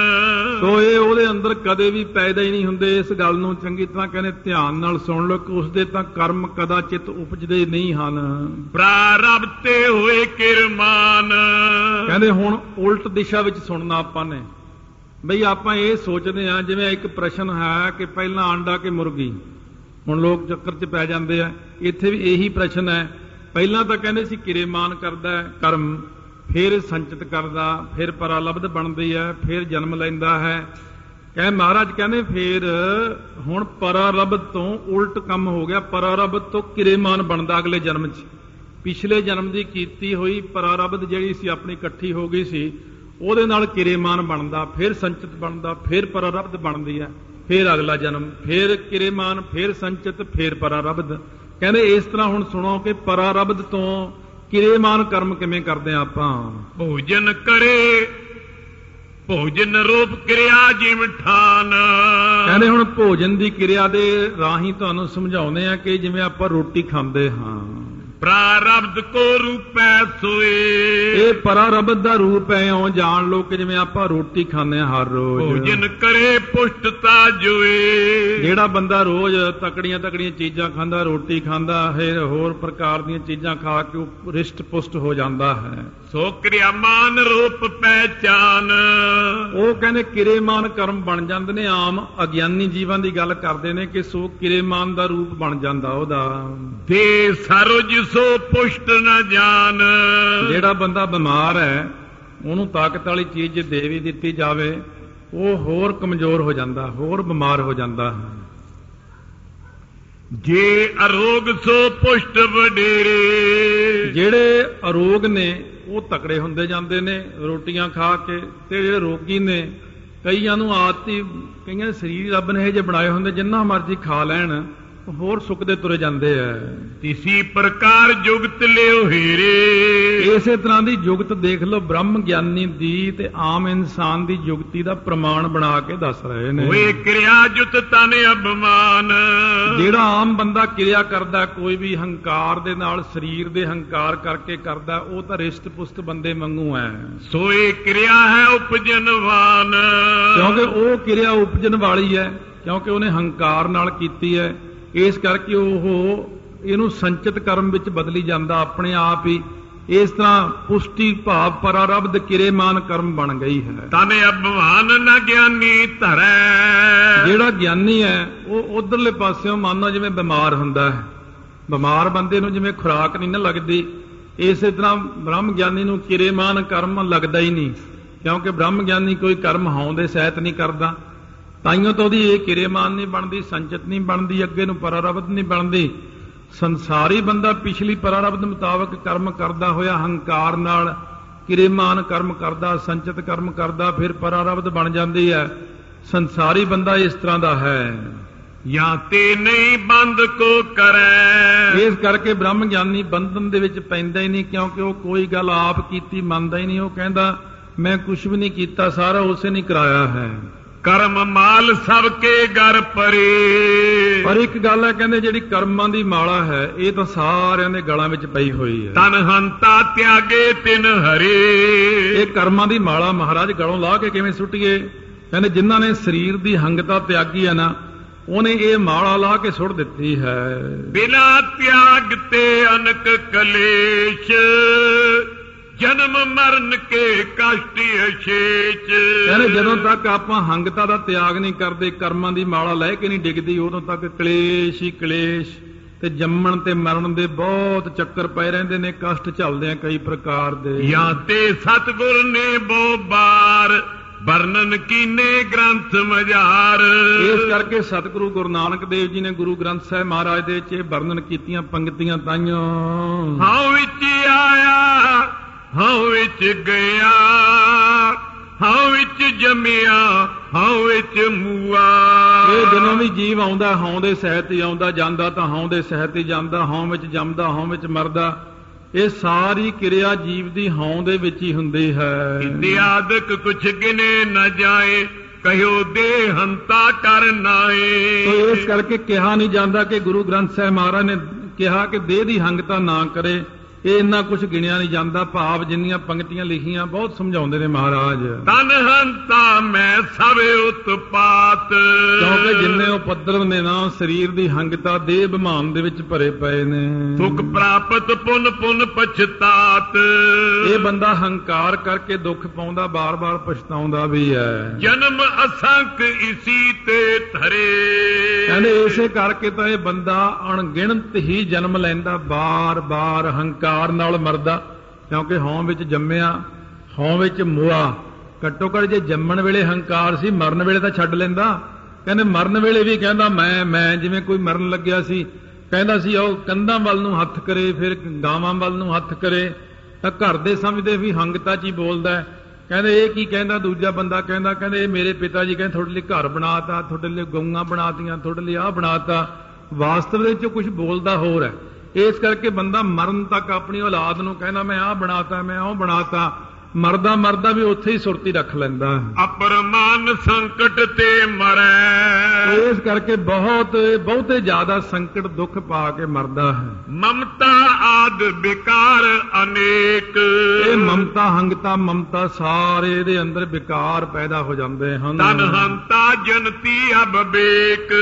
ਸੋ ਇਹ ਉਹਦੇ ਅੰਦਰ ਕਦੇ ਵੀ ਪੈਦਾ ਹੀ ਨਹੀਂ ਹੁੰਦੇ। ਇਸ ਗੱਲ ਨੂੰ ਚੰਗੀ ਤਰ੍ਹਾਂ ਕਹਿੰਦੇ ਧਿਆਨ ਨਾਲ ਸੁਣ ਲਓ ਕਿ ਉਸਦੇ ਤਾਂ ਕਰਮ ਕਦਾਚਿਤ ਉਪਜਦੇ ਨਹੀਂ ਹਨ। ਪ੍ਰਾਰਬ ਤੇ ਹੋਏ ਕਿਰਮਾਨ। ਕਹਿੰਦੇ ਹੁਣ ਉਲਟ ਦਿਸ਼ਾ ਵਿੱਚ ਸੁਣਨਾ ਆਪਾਂ ਨੇ। ਬਈ ਆਪਾਂ ਇਹ ਸੋਚਦੇ ਆ ਜਿਵੇਂ ਇੱਕ ਪ੍ਰਸ਼ਨ ਹੈ ਕਿ ਪਹਿਲਾਂ ਆਂਡਾ ਕਿ ਮੁਰਗੀ? ਹੁਣ ਲੋਕ ਚੱਕਰ 'ਚ ਪੈ ਜਾਂਦੇ ਆ। ਇੱਥੇ ਵੀ ਇਹੀ ਪ੍ਰਸ਼ਨ ਹੈ ਪਹਿਲਾਂ ਤਾਂ ਕਹਿੰਦੇ ਸੀ ਕਿਰੇਮਾਨ ਕਰਦਾ ਹੈ, ਕਰਮ, ਫਿਰ ਸੰਚਿਤ ਕਰਦਾ, ਫਿਰ ਪਰਾਲਬਧ ਬਣਦੀ ਹੈ, ਫਿਰ ਜਨਮ ਲੈਂਦਾ ਹੈ। ਕਹੇ ਮਹਾਰਾਜ ਕਹਿੰਦੇ ਫਿਰ ਹੁਣ ਪਰਾਰਬਧ ਤੋਂ ਉਲਟ ਕੰਮ ਹੋ ਗਿਆ ਪਰਾਰਬਧ ਤੋਂ ਕਿਰੇਮਾਨ ਬਣਦਾ ਅਗਲੇ ਜਨਮ 'ਚ। ਪਿਛਲੇ ਜਨਮ ਦੀ ਕੀਤੀ ਹੋਈ ਪਰਾਰਬਧ ਜਿਹੜੀ ਸੀ, ਆਪਣੀ ਇਕੱਠੀ ਹੋ ਗਈ ਸੀ, ਉਹਦੇ ਨਾਲ ਕਿਰੇਮਾਨ ਬਣਦਾ, ਫਿਰ ਸੰਚਿਤ ਬਣਦਾ, ਫਿਰ ਪਰਾਰਬਧ ਬਣਦੀ ਹੈ, ਫਿਰ ਅਗਲਾ ਜਨਮ, ਫਿਰ ਕਿਰੇਮਾਨ, ਫਿਰ ਸੰਚਿਤ, ਫਿਰ ਪਰਾਰਬਧ ਕਹਿੰਦੇ ਇਸ ਤਰ੍ਹਾਂ ਹੁਣ ਸੁਣੋ ਕਿ ਪਰਾਰਬਧ ਤੋਂ ਕਿਰੇਮਾਨ ਕਰਮ ਕਿਵੇਂ ਕਰਦੇ ਆ ਆਪਾਂ? ਭੋਜਨ ਕਰੇ ਭੋਜਨ ਰੂਪ ਕਿਰਿਆ ਜਿਮ ਠਾਨ। ਕਹਿੰਦੇ ਹੁਣ ਭੋਜਨ ਦੀ ਕਿਰਿਆ ਦੇ ਰਾਹੀਂ ਤੁਹਾਨੂੰ ਸਮਝਾਉਂਦੇ ਆ ਕਿ ਜਿਵੇਂ ਆਪਾਂ ਰੋਟੀ ਖਾਂਦੇ ਹਾਂ। ਪ੍ਰਾਰਬਧ ਕੋ ਰੂਪੈ ਸੋਏ। ਇਹ ਪਰਾਰਬਧ ਦਾ ਰੂਪ ਹੈ ਇਉਂ ਜਾਣ ਲਓ ਕਿ ਜਿਵੇਂ ਆਪਾਂ ਰੋਟੀ ਖਾਂਦੇ ਹਾਂ ਹਰ ਰੋਜ਼। ਭੋਜਨ ਕਰੇ ਪੁਸ਼ਟਤਾ ਜੋਏ। ਜਿਹੜਾ ਬੰਦਾ ਰੋਜ਼ ਤਕੜੀਆਂ ਤਕੜੀਆਂ ਚੀਜ਼ਾਂ ਖਾਂਦਾ ਰੋਟੀ ਖਾਂਦਾ ਹੈ ਹੋਰ ਪ੍ਰਕਾਰ ਦੀਆਂ ਚੀਜ਼ਾਂ ਖਾ ਕੇ ਉਹ ਰਿਸ਼ਟ ਪੁਸ਼ਟ ਹੋ ਜਾਂਦਾ ਹੈ। ਸੋ ਕਿਰਿਆਮਾਨ ਰੂਪ ਪਹਿਚਾਨ। ਉਹ ਕਹਿੰਦੇ ਕਿਰੇਮਾਨ ਕਰਮ ਬਣ ਜਾਂਦੇ ਨੇ ਆਮ ਅਗਿਆਨੀ ਜੀਵਾਂ ਦੀ ਗੱਲ ਕਰਦੇ ਨੇ ਕਿ ਸੋ ਕਿਰੇਮਾਨ ਦਾ ਰੂਪ ਬਣ ਜਾਂਦਾ ਉਹਦਾ। ਦੇ ਸਰੁਜ ਸੋ ਪੁਸ਼ਟ ਨ ਜਾਣ ਜਿਹੜਾ ਬੰਦਾ ਬਿਮਾਰ ਹੈ ਉਹਨੂੰ ਤਾਕਤ ਵਾਲੀ ਚੀਜ਼ ਜੇ ਦੇ ਵੀ ਦਿੱਤੀ ਜਾਵੇ ਉਹ ਹੋਰ ਕਮਜ਼ੋਰ ਹੋ ਜਾਂਦਾ ਹੋਰ ਬਿਮਾਰ ਹੋ ਜਾਂਦਾ। ਜੇ ਅਰੋਗ ਸੋ ਪੁਸ਼ਟ ਵਡੇਰੇ। ਜਿਹੜੇ ਅਰੋਗ ਨੇ, ਉਹ ਤਕੜੇ ਹੁੰਦੇ ਜਾਂਦੇ ਨੇ, ਰੋਟੀਆਂ ਖਾ ਕੇ, ਤੇ ਜਿਹੜੇ ਰੋਗੀ ਨੇ, ਕਈਆਂ ਨੂੰ ਆਦਤ ਹੀ ਕਈਆਂ ਦੇ ਸਰੀਰ ਰੱਬ ਨੇ ਇਹ ਜੇ ਬਣਾਏ ਹੁੰਦੇ, ਜਿੰਨਾ ਮਰਜ਼ੀ ਖਾ ਲੈਣ। ਉਹ ਹੋਰ ਸੁੱਕਦੇ ਤੁਰੇ ਜਾਂਦੇ ਆ। ਤਿਸੀ ਪ੍ਰਕਾਰ ਜੁਗਤ ਲਿਓ ਹੀਰੇ। ਇਸੇ ਤਰ੍ਹਾਂ ਦੀ ਜੁਗਤ ਦੇਖ ਲਓ ਬ੍ਰਹਮ ਗਿਆਨੀ ਦੀ ਤੇ ਆਮ ਇਨਸਾਨ ਦੀ ਜੁਗਤੀ ਦਾ ਪ੍ਰਮਾਣ ਬਣਾ ਕੇ ਦੱਸ ਰਹੇ ਨੇ। ਹੋਏ ਕਿਰਿਆ ਜੁਤ ਤਨ ਅਭਮਾਨ। ਜਿਹੜਾ ਆਮ ਬੰਦਾ ਕਿਰਿਆ ਕਰਦਾ ਕੋਈ ਵੀ ਹੰਕਾਰ ਦੇ ਨਾਲ ਸਰੀਰ ਦੇ ਹੰਕਾਰ ਕਰਕੇ ਕਰਦਾ ਉਹ ਤਾਂ ਰਿਸ਼ਟ ਪੁਸ਼ਟ ਬੰਦੇ ਵਾਂਗੂ ਹੈ। ਸੋਏ ਕਿਰਿਆ ਹੈ ਉਪਜਨਵਾਨ ਕਿਉਂਕਿ ਉਹ ਕਿਰਿਆ ਉਪਜਣ ਵਾਲੀ ਹੈ ਕਿਉਂਕਿ ਉਹਨੇ ਹੰਕਾਰ ਨਾਲ ਕੀਤੀ ਹੈ। ਇਸ ਕਰਕੇ ਉਹ ਇਹਨੂੰ ਸੰਚਿਤ ਕਰਮ ਵਿੱਚ ਬਦਲੀ ਜਾਂਦਾ ਆਪਣੇ ਆਪ ਹੀ ਇਸ ਤਰ੍ਹਾਂ ਪੁਸ਼ਟੀ ਭਾਵ ਪਰਾਰਬਧ ਕਿਰੇਮਾਨ ਕਰਮ ਬਣ ਗਈ ਹੈ। ਤਨ ਅਭਮਾਨ ਨ ਗਿਆਨੀ ਧਰੈ। ਜਿਹੜਾ ਗਿਆਨੀ ਹੈ ਉਹ ਉਧਰਲੇ ਪਾਸਿਓਂ ਮੰਨੋ ਜਿਵੇਂ ਬਿਮਾਰ ਹੁੰਦਾ ਹੈ। ਬਿਮਾਰ ਬੰਦੇ ਨੂੰ ਜਿਵੇਂ ਖੁਰਾਕ ਨਹੀਂ ਨਾ ਲੱਗਦੀ ਇਸੇ ਤਰ੍ਹਾਂ ਬ੍ਰਹਮ ਗਿਆਨੀ ਨੂੰ ਕਿਰੇਮਾਨ ਕਰਮ ਲੱਗਦਾ ਹੀ ਨਹੀਂ ਕਿਉਂਕਿ ਬ੍ਰਹਮ ਗਿਆਨੀ ਕੋਈ ਕਰਮ ਹਾਉਂ ਦੇ ਸਹਿਤ ਨਹੀਂ ਕਰਦਾ। ਤਾਈਓ ਤਾਂ ਉਹਦੀ ਇਹ ਕਿਰੇਮਾਨ ਨਹੀਂ ਬਣਦੀ ਸੰਚਿਤ ਨਹੀਂ ਬਣਦੀ ਅੱਗੇ ਨੂੰ ਪਰਾਰਬਧ ਨਹੀਂ ਬਣਦੀ। ਸੰਸਾਰੀ ਬੰਦਾ ਪਿਛਲੀ ਪਰਾਰਬਧ ਮੁਤਾਬਕ ਕਰਮ ਕਰਦਾ ਹੋਇਆ ਹੰਕਾਰ ਨਾਲ ਕਿਰੇਮਾਨ ਕਰਮ ਕਰਦਾ ਸੰਚਿਤ ਕਰਮ ਕਰਦਾ ਫਿਰ ਪਰਾਰਬਧ ਬਣ ਜਾਂਦੀ ਹੈ। ਸੰਸਾਰੀ ਬੰਦਾ ਇਸ ਤਰ੍ਹਾਂ ਦਾ ਹੈ। ਜਾਂ ਤੇ ਨਹੀਂ ਬੰਦ ਕੋ ਕਰੈ। ਇਸ ਕਰਕੇ ਬ੍ਰਹਮ ਗਿਆਨੀ ਬੰਧਨ ਦੇ ਵਿੱਚ ਪੈਂਦਾ ਹੀ ਨਹੀਂ ਕਿਉਂਕਿ ਉਹ ਕੋਈ ਗੱਲ ਆਪ ਕੀਤੀ ਮੰਨਦਾ ਹੀ ਨਹੀਂ। ਉਹ ਕਹਿੰਦਾ ਮੈਂ ਕੁਝ ਵੀ ਨਹੀਂ ਕੀਤਾ ਸਾਰਾ ਉਸੇ ਨੇ ਕਰਾਇਆ ਹੈ। ਕਰਮ ਮਾਲ ਸਭ ਕੇ ਘਰ ਪਰੇ। ਪਰ ਇੱਕ ਗੱਲ ਹੈ ਕਹਿੰਦੇ ਜਿਹੜੀ ਕਰਮਾਂ ਦੀ ਮਾਲਾ ਹੈ ਇਹ ਤਾਂ ਸਾਰਿਆਂ ਦੇ ਗਲਾਂ ਵਿੱਚ ਪਈ ਹੋਈ ਹੈ। ਤਨ ਹੰਤਾ ਤਿਆਗੇ ਤਿਨ ਹਰੇ। ਇਹ ਕਰਮਾਂ ਦੀ ਮਾਲਾ ਮਹਾਰਾਜ ਗਲੋਂ ਲਾ ਕੇ ਕਿਵੇਂ ਸੁੱਟੀਏ? ਕਹਿੰਦੇ ਜਿਨ੍ਹਾਂ ਨੇ ਸਰੀਰ ਦੀ ਹੰਗਤਾ ਤਿਆਗੀ ਹੈ ਨਾ ਉਹਨੇ ਇਹ ਮਾਲਾ ਲਾ ਕੇ ਸੁੱਟ ਦਿੱਤੀ ਹੈ। ਬਿਨਾ ਤਿਆਗ ਤੇ ਅਨਕ ਕਲੇਸ਼। ਜਨਮ ਮਰਨ ਕੇ ਕਸ਼ਟ ਅਸ਼ੇਚ ਕਹਿੰਦੇ ਜਦੋਂ ਤੱਕ ਆਪਾਂ ਹੰਗਤਾ ਦਾ ਤਿਆਗ ਨਹੀਂ ਕਰਦੇ ਕਰਮਾਂ ਦੀ ਮਾਲਾ ਲੈ ਕੇ ਨਹੀਂ ਡਿੱਗਦੀ ਉਦੋਂ ਤੱਕ ਕਲੇਸ਼ ਹੀ ਕਲੇਸ਼। ਤੇ ਜੰਮਣ ਤੇ ਮਰਨ ਦੇ ਬਹੁਤ ਚੱਕਰ ਪਏ ਰਹਿੰਦੇ ਨੇ ਕਸ਼ਟ ਚੱਲਦੇ ਆ ਕਈ ਪ੍ਰਕਾਰ ਦੇ। ਜਾਂ ਤੇ ਸਤਗੁਰ ਨੇ ਬੋ ਬਾਰ ਵਰਣਨ ਕੀਨੇ ਗ੍ਰੰਥ ਮਝਾਰ ਇਸ ਕਰਕੇ ਸਤਿਗੁਰੂ ਗੁਰੂ ਨਾਨਕ ਦੇਵ ਜੀ ਨੇ ਗੁਰੂ ਗ੍ਰੰਥ ਸਾਹਿਬ ਮਹਾਰਾਜ ਦੇ ਵਿੱਚ ਇਹ ਵਰਣਨ ਕੀਤੀਆਂ ਪੰਕਤੀਆਂ ਤਾਈਆਂ। ਹਾਂ ਵਿੱਚ ਹਾਂ ਵਿੱਚ ਗਿਆ ਹਾਂ ਵਿੱਚ ਜੰਮਿਆ ਹਾਂ ਵਿੱਚ ਮੂਆ। ਇਹ ਜਦੋਂ ਵੀ ਜੀਵ ਆਉਂਦਾ ਹਉ ਦੇ ਸਹਿਤ ਹੀ ਆਉਂਦਾ ਜਾਂਦਾ ਤਾਂ ਹਉ ਦੇ ਸਹਿਤ ਹੀ ਜਾਂਦਾ ਹਉ ਵਿੱਚ ਜੰਮਦਾ ਹਉ ਵਿੱਚ ਮਰਦਾ। ਇਹ ਸਾਰੀ ਕਿਰਿਆ ਜੀਵ ਦੀ ਹਉ ਦੇ ਵਿੱਚ ਹੀ ਹੁੰਦੀ ਹੈ। ਇਤਿਆਦਕ ਕੁਛ ਗਿਨੇ ਨ ਜਾਏ ਕਹਿਓ ਦੇ ਹੰਤਾ ਕਰ ਨਾਏ। ਤੋ ਇਸ ਕਰਕੇ ਕਿਹਾ ਨਹੀਂ ਜਾਂਦਾ ਕਿ ਗੁਰੂ ਗ੍ਰੰਥ ਸਾਹਿਬ ਮਹਾਰਾਜ ਨੇ ਕਿਹਾ ਕਿ ਦੇਹ ਦੀ ਹੰਗਤਾ ਨਾ ਕਰੇ। ਇਹ ਇੰਨਾ ਕੁਝ ਗਿਣਿਆ ਨਹੀਂ ਜਾਂਦਾ। ਭਾਵ ਜਿੰਨੀਆਂ ਪੰਕਤੀਆਂ ਲਿਖੀਆਂ ਬਹੁਤ ਸਮਝਾਉਂਦੇ ਨੇ ਮਹਾਰਾਜ। ਤਨ ਹੰਤਾ ਮੈਂ ਸਭ ਉਤਪਾਤ। ਕਿਉਂਕਿ ਜਿੰਨੇ ਉਪਦਰਵ ਨੇ ਨਾ ਸਰੀਰ ਦੀ ਹੰਗਤਾ ਦੇਹ ਬਿਮਾਨ ਦੇ ਵਿੱਚ ਭਰੇ ਪਏ ਨੇ। ਸੁਖ ਪ੍ਰਾਪਤ ਪੁਨ ਪੁਨ ਪਛਤਾਤ। ਇਹ ਬੰਦਾ ਹੰਕਾਰ ਕਰਕੇ ਦੁੱਖ ਪਾਉਂਦਾ ਬਾਰ-ਬਾਰ ਪਛਤਾਉਂਦਾ ਵੀ ਹੈ। ਜਨਮ ਅਸੰਖ ਇਸੀ ਤੇ ਧਰੇ। ਕਹਿੰਦੇ ਇਸੇ ਕਰਕੇ ਤਾਂ ਇਹ ਬੰਦਾ ਅਣਗਿਣਤ ਹੀ ਜਨਮ ਲੈਂਦਾ ਬਾਰ-ਬਾਰ ਹੰਕਾਰ ਨਾਲ ਮਰਦਾ, ਕਿਉਂਕਿ ਹਉ ਵਿੱਚ ਜੰਮਿਆ, ਹਉ ਵਿੱਚ ਮੋਆ। ਘੱਟੋ ਘੱਟ ਜੇ ਜੰਮਣ ਵੇਲੇ ਹੰਕਾਰ ਸੀ, ਮਰਨ ਵੇਲੇ ਤਾਂ ਛੱਡ ਲੈਂਦਾ। ਕਹਿੰਦੇ ਮਰਨ ਵੇਲੇ ਵੀ ਕਹਿੰਦਾ, ਮੈਂ ਮੈਂ ਜਿਵੇਂ ਕੋਈ ਮਰਨ ਲੱਗਿਆ ਸੀ। ਕਹਿੰਦਾ ਸੀ ਉਹ ਕੰਧਾਂ ਵੱਲ ਨੂੰ ਹੱਥ ਕਰੇ, ਫਿਰ ਗਾਵਾਂ ਵੱਲ ਨੂੰ ਹੱਥ ਕਰੇ। ਤਾਂ ਘਰ ਦੇ ਸਮਝਦੇ ਵੀ ਹੰਗਤਾ ਚ ਹੀ ਬੋਲਦਾ ਹੈ। ਕਹਿੰਦੇ, ਇਹ ਕੀ ਕਹਿੰਦਾ? ਦੂਜਾ ਬੰਦਾ ਕਹਿੰਦਾ, ਕਹਿੰਦੇ, ਇਹ ਮੇਰੇ ਪਿਤਾ ਜੀ ਕਹਿੰਦੇ, ਤੁਹਾਡੇ ਲਈ ਘਰ ਬਣਾਤਾ, ਤੁਹਾਡੇ ਲਈ ਗਊਆਂ ਬਣਾਤੀਆਂ, ਤੁਹਾਡੇ ਲਈ ਆਹ ਬਣਾਤਾ। ਵਾਸਤਵ ਦੇ ਵਿੱਚ ਕੁਝ ਬੋਲਦਾ ਹੋਰ ਹੈ। ਇਸ ਕਰਕੇ ਬੰਦਾ ਮਰਨ ਤੱਕ ਆਪਣੀ ਔਲਾਦ ਨੂੰ ਕਹਿੰਦਾ ਮੈਂ ਆਹ ਬਣਾਤਾ ਮੈਂ ਉਹ ਬਣਾਤਾ। ਮਰਦਾ ਮਰਦਾ ਵੀ ਉੱਥੇ ਹੀ ਸੁਰਤੀ ਰੱਖ ਲੈਂਦਾ। ਅਪਰਮਾਨ ਸੰਕਟ ਤੇ ਮਰੈ। ਇਸ ਕਰਕੇ ਬਹੁਤ ਬਹੁਤੇ ਜ਼ਿਆਦਾ ਸੰਕਟ ਦੁੱਖ ਪਾ ਕੇ ਮਰਦਾ ਹੈ। ਮਮਤਾ ਆਦ ਵਿਕਾਰ ਅਨੇਕ। ਇਹ ਮਮਤਾ ਹੰਗਤਾ ਮਮਤਾ ਸਾਰੇ ਇਹਦੇ ਅੰਦਰ ਵਿਕਾਰ ਪੈਦਾ ਹੋ ਜਾਂਦੇ ਹਨ। ਤਨ ਹੰਤਾ ਜਨਤੀ ਅਬਵੇਕ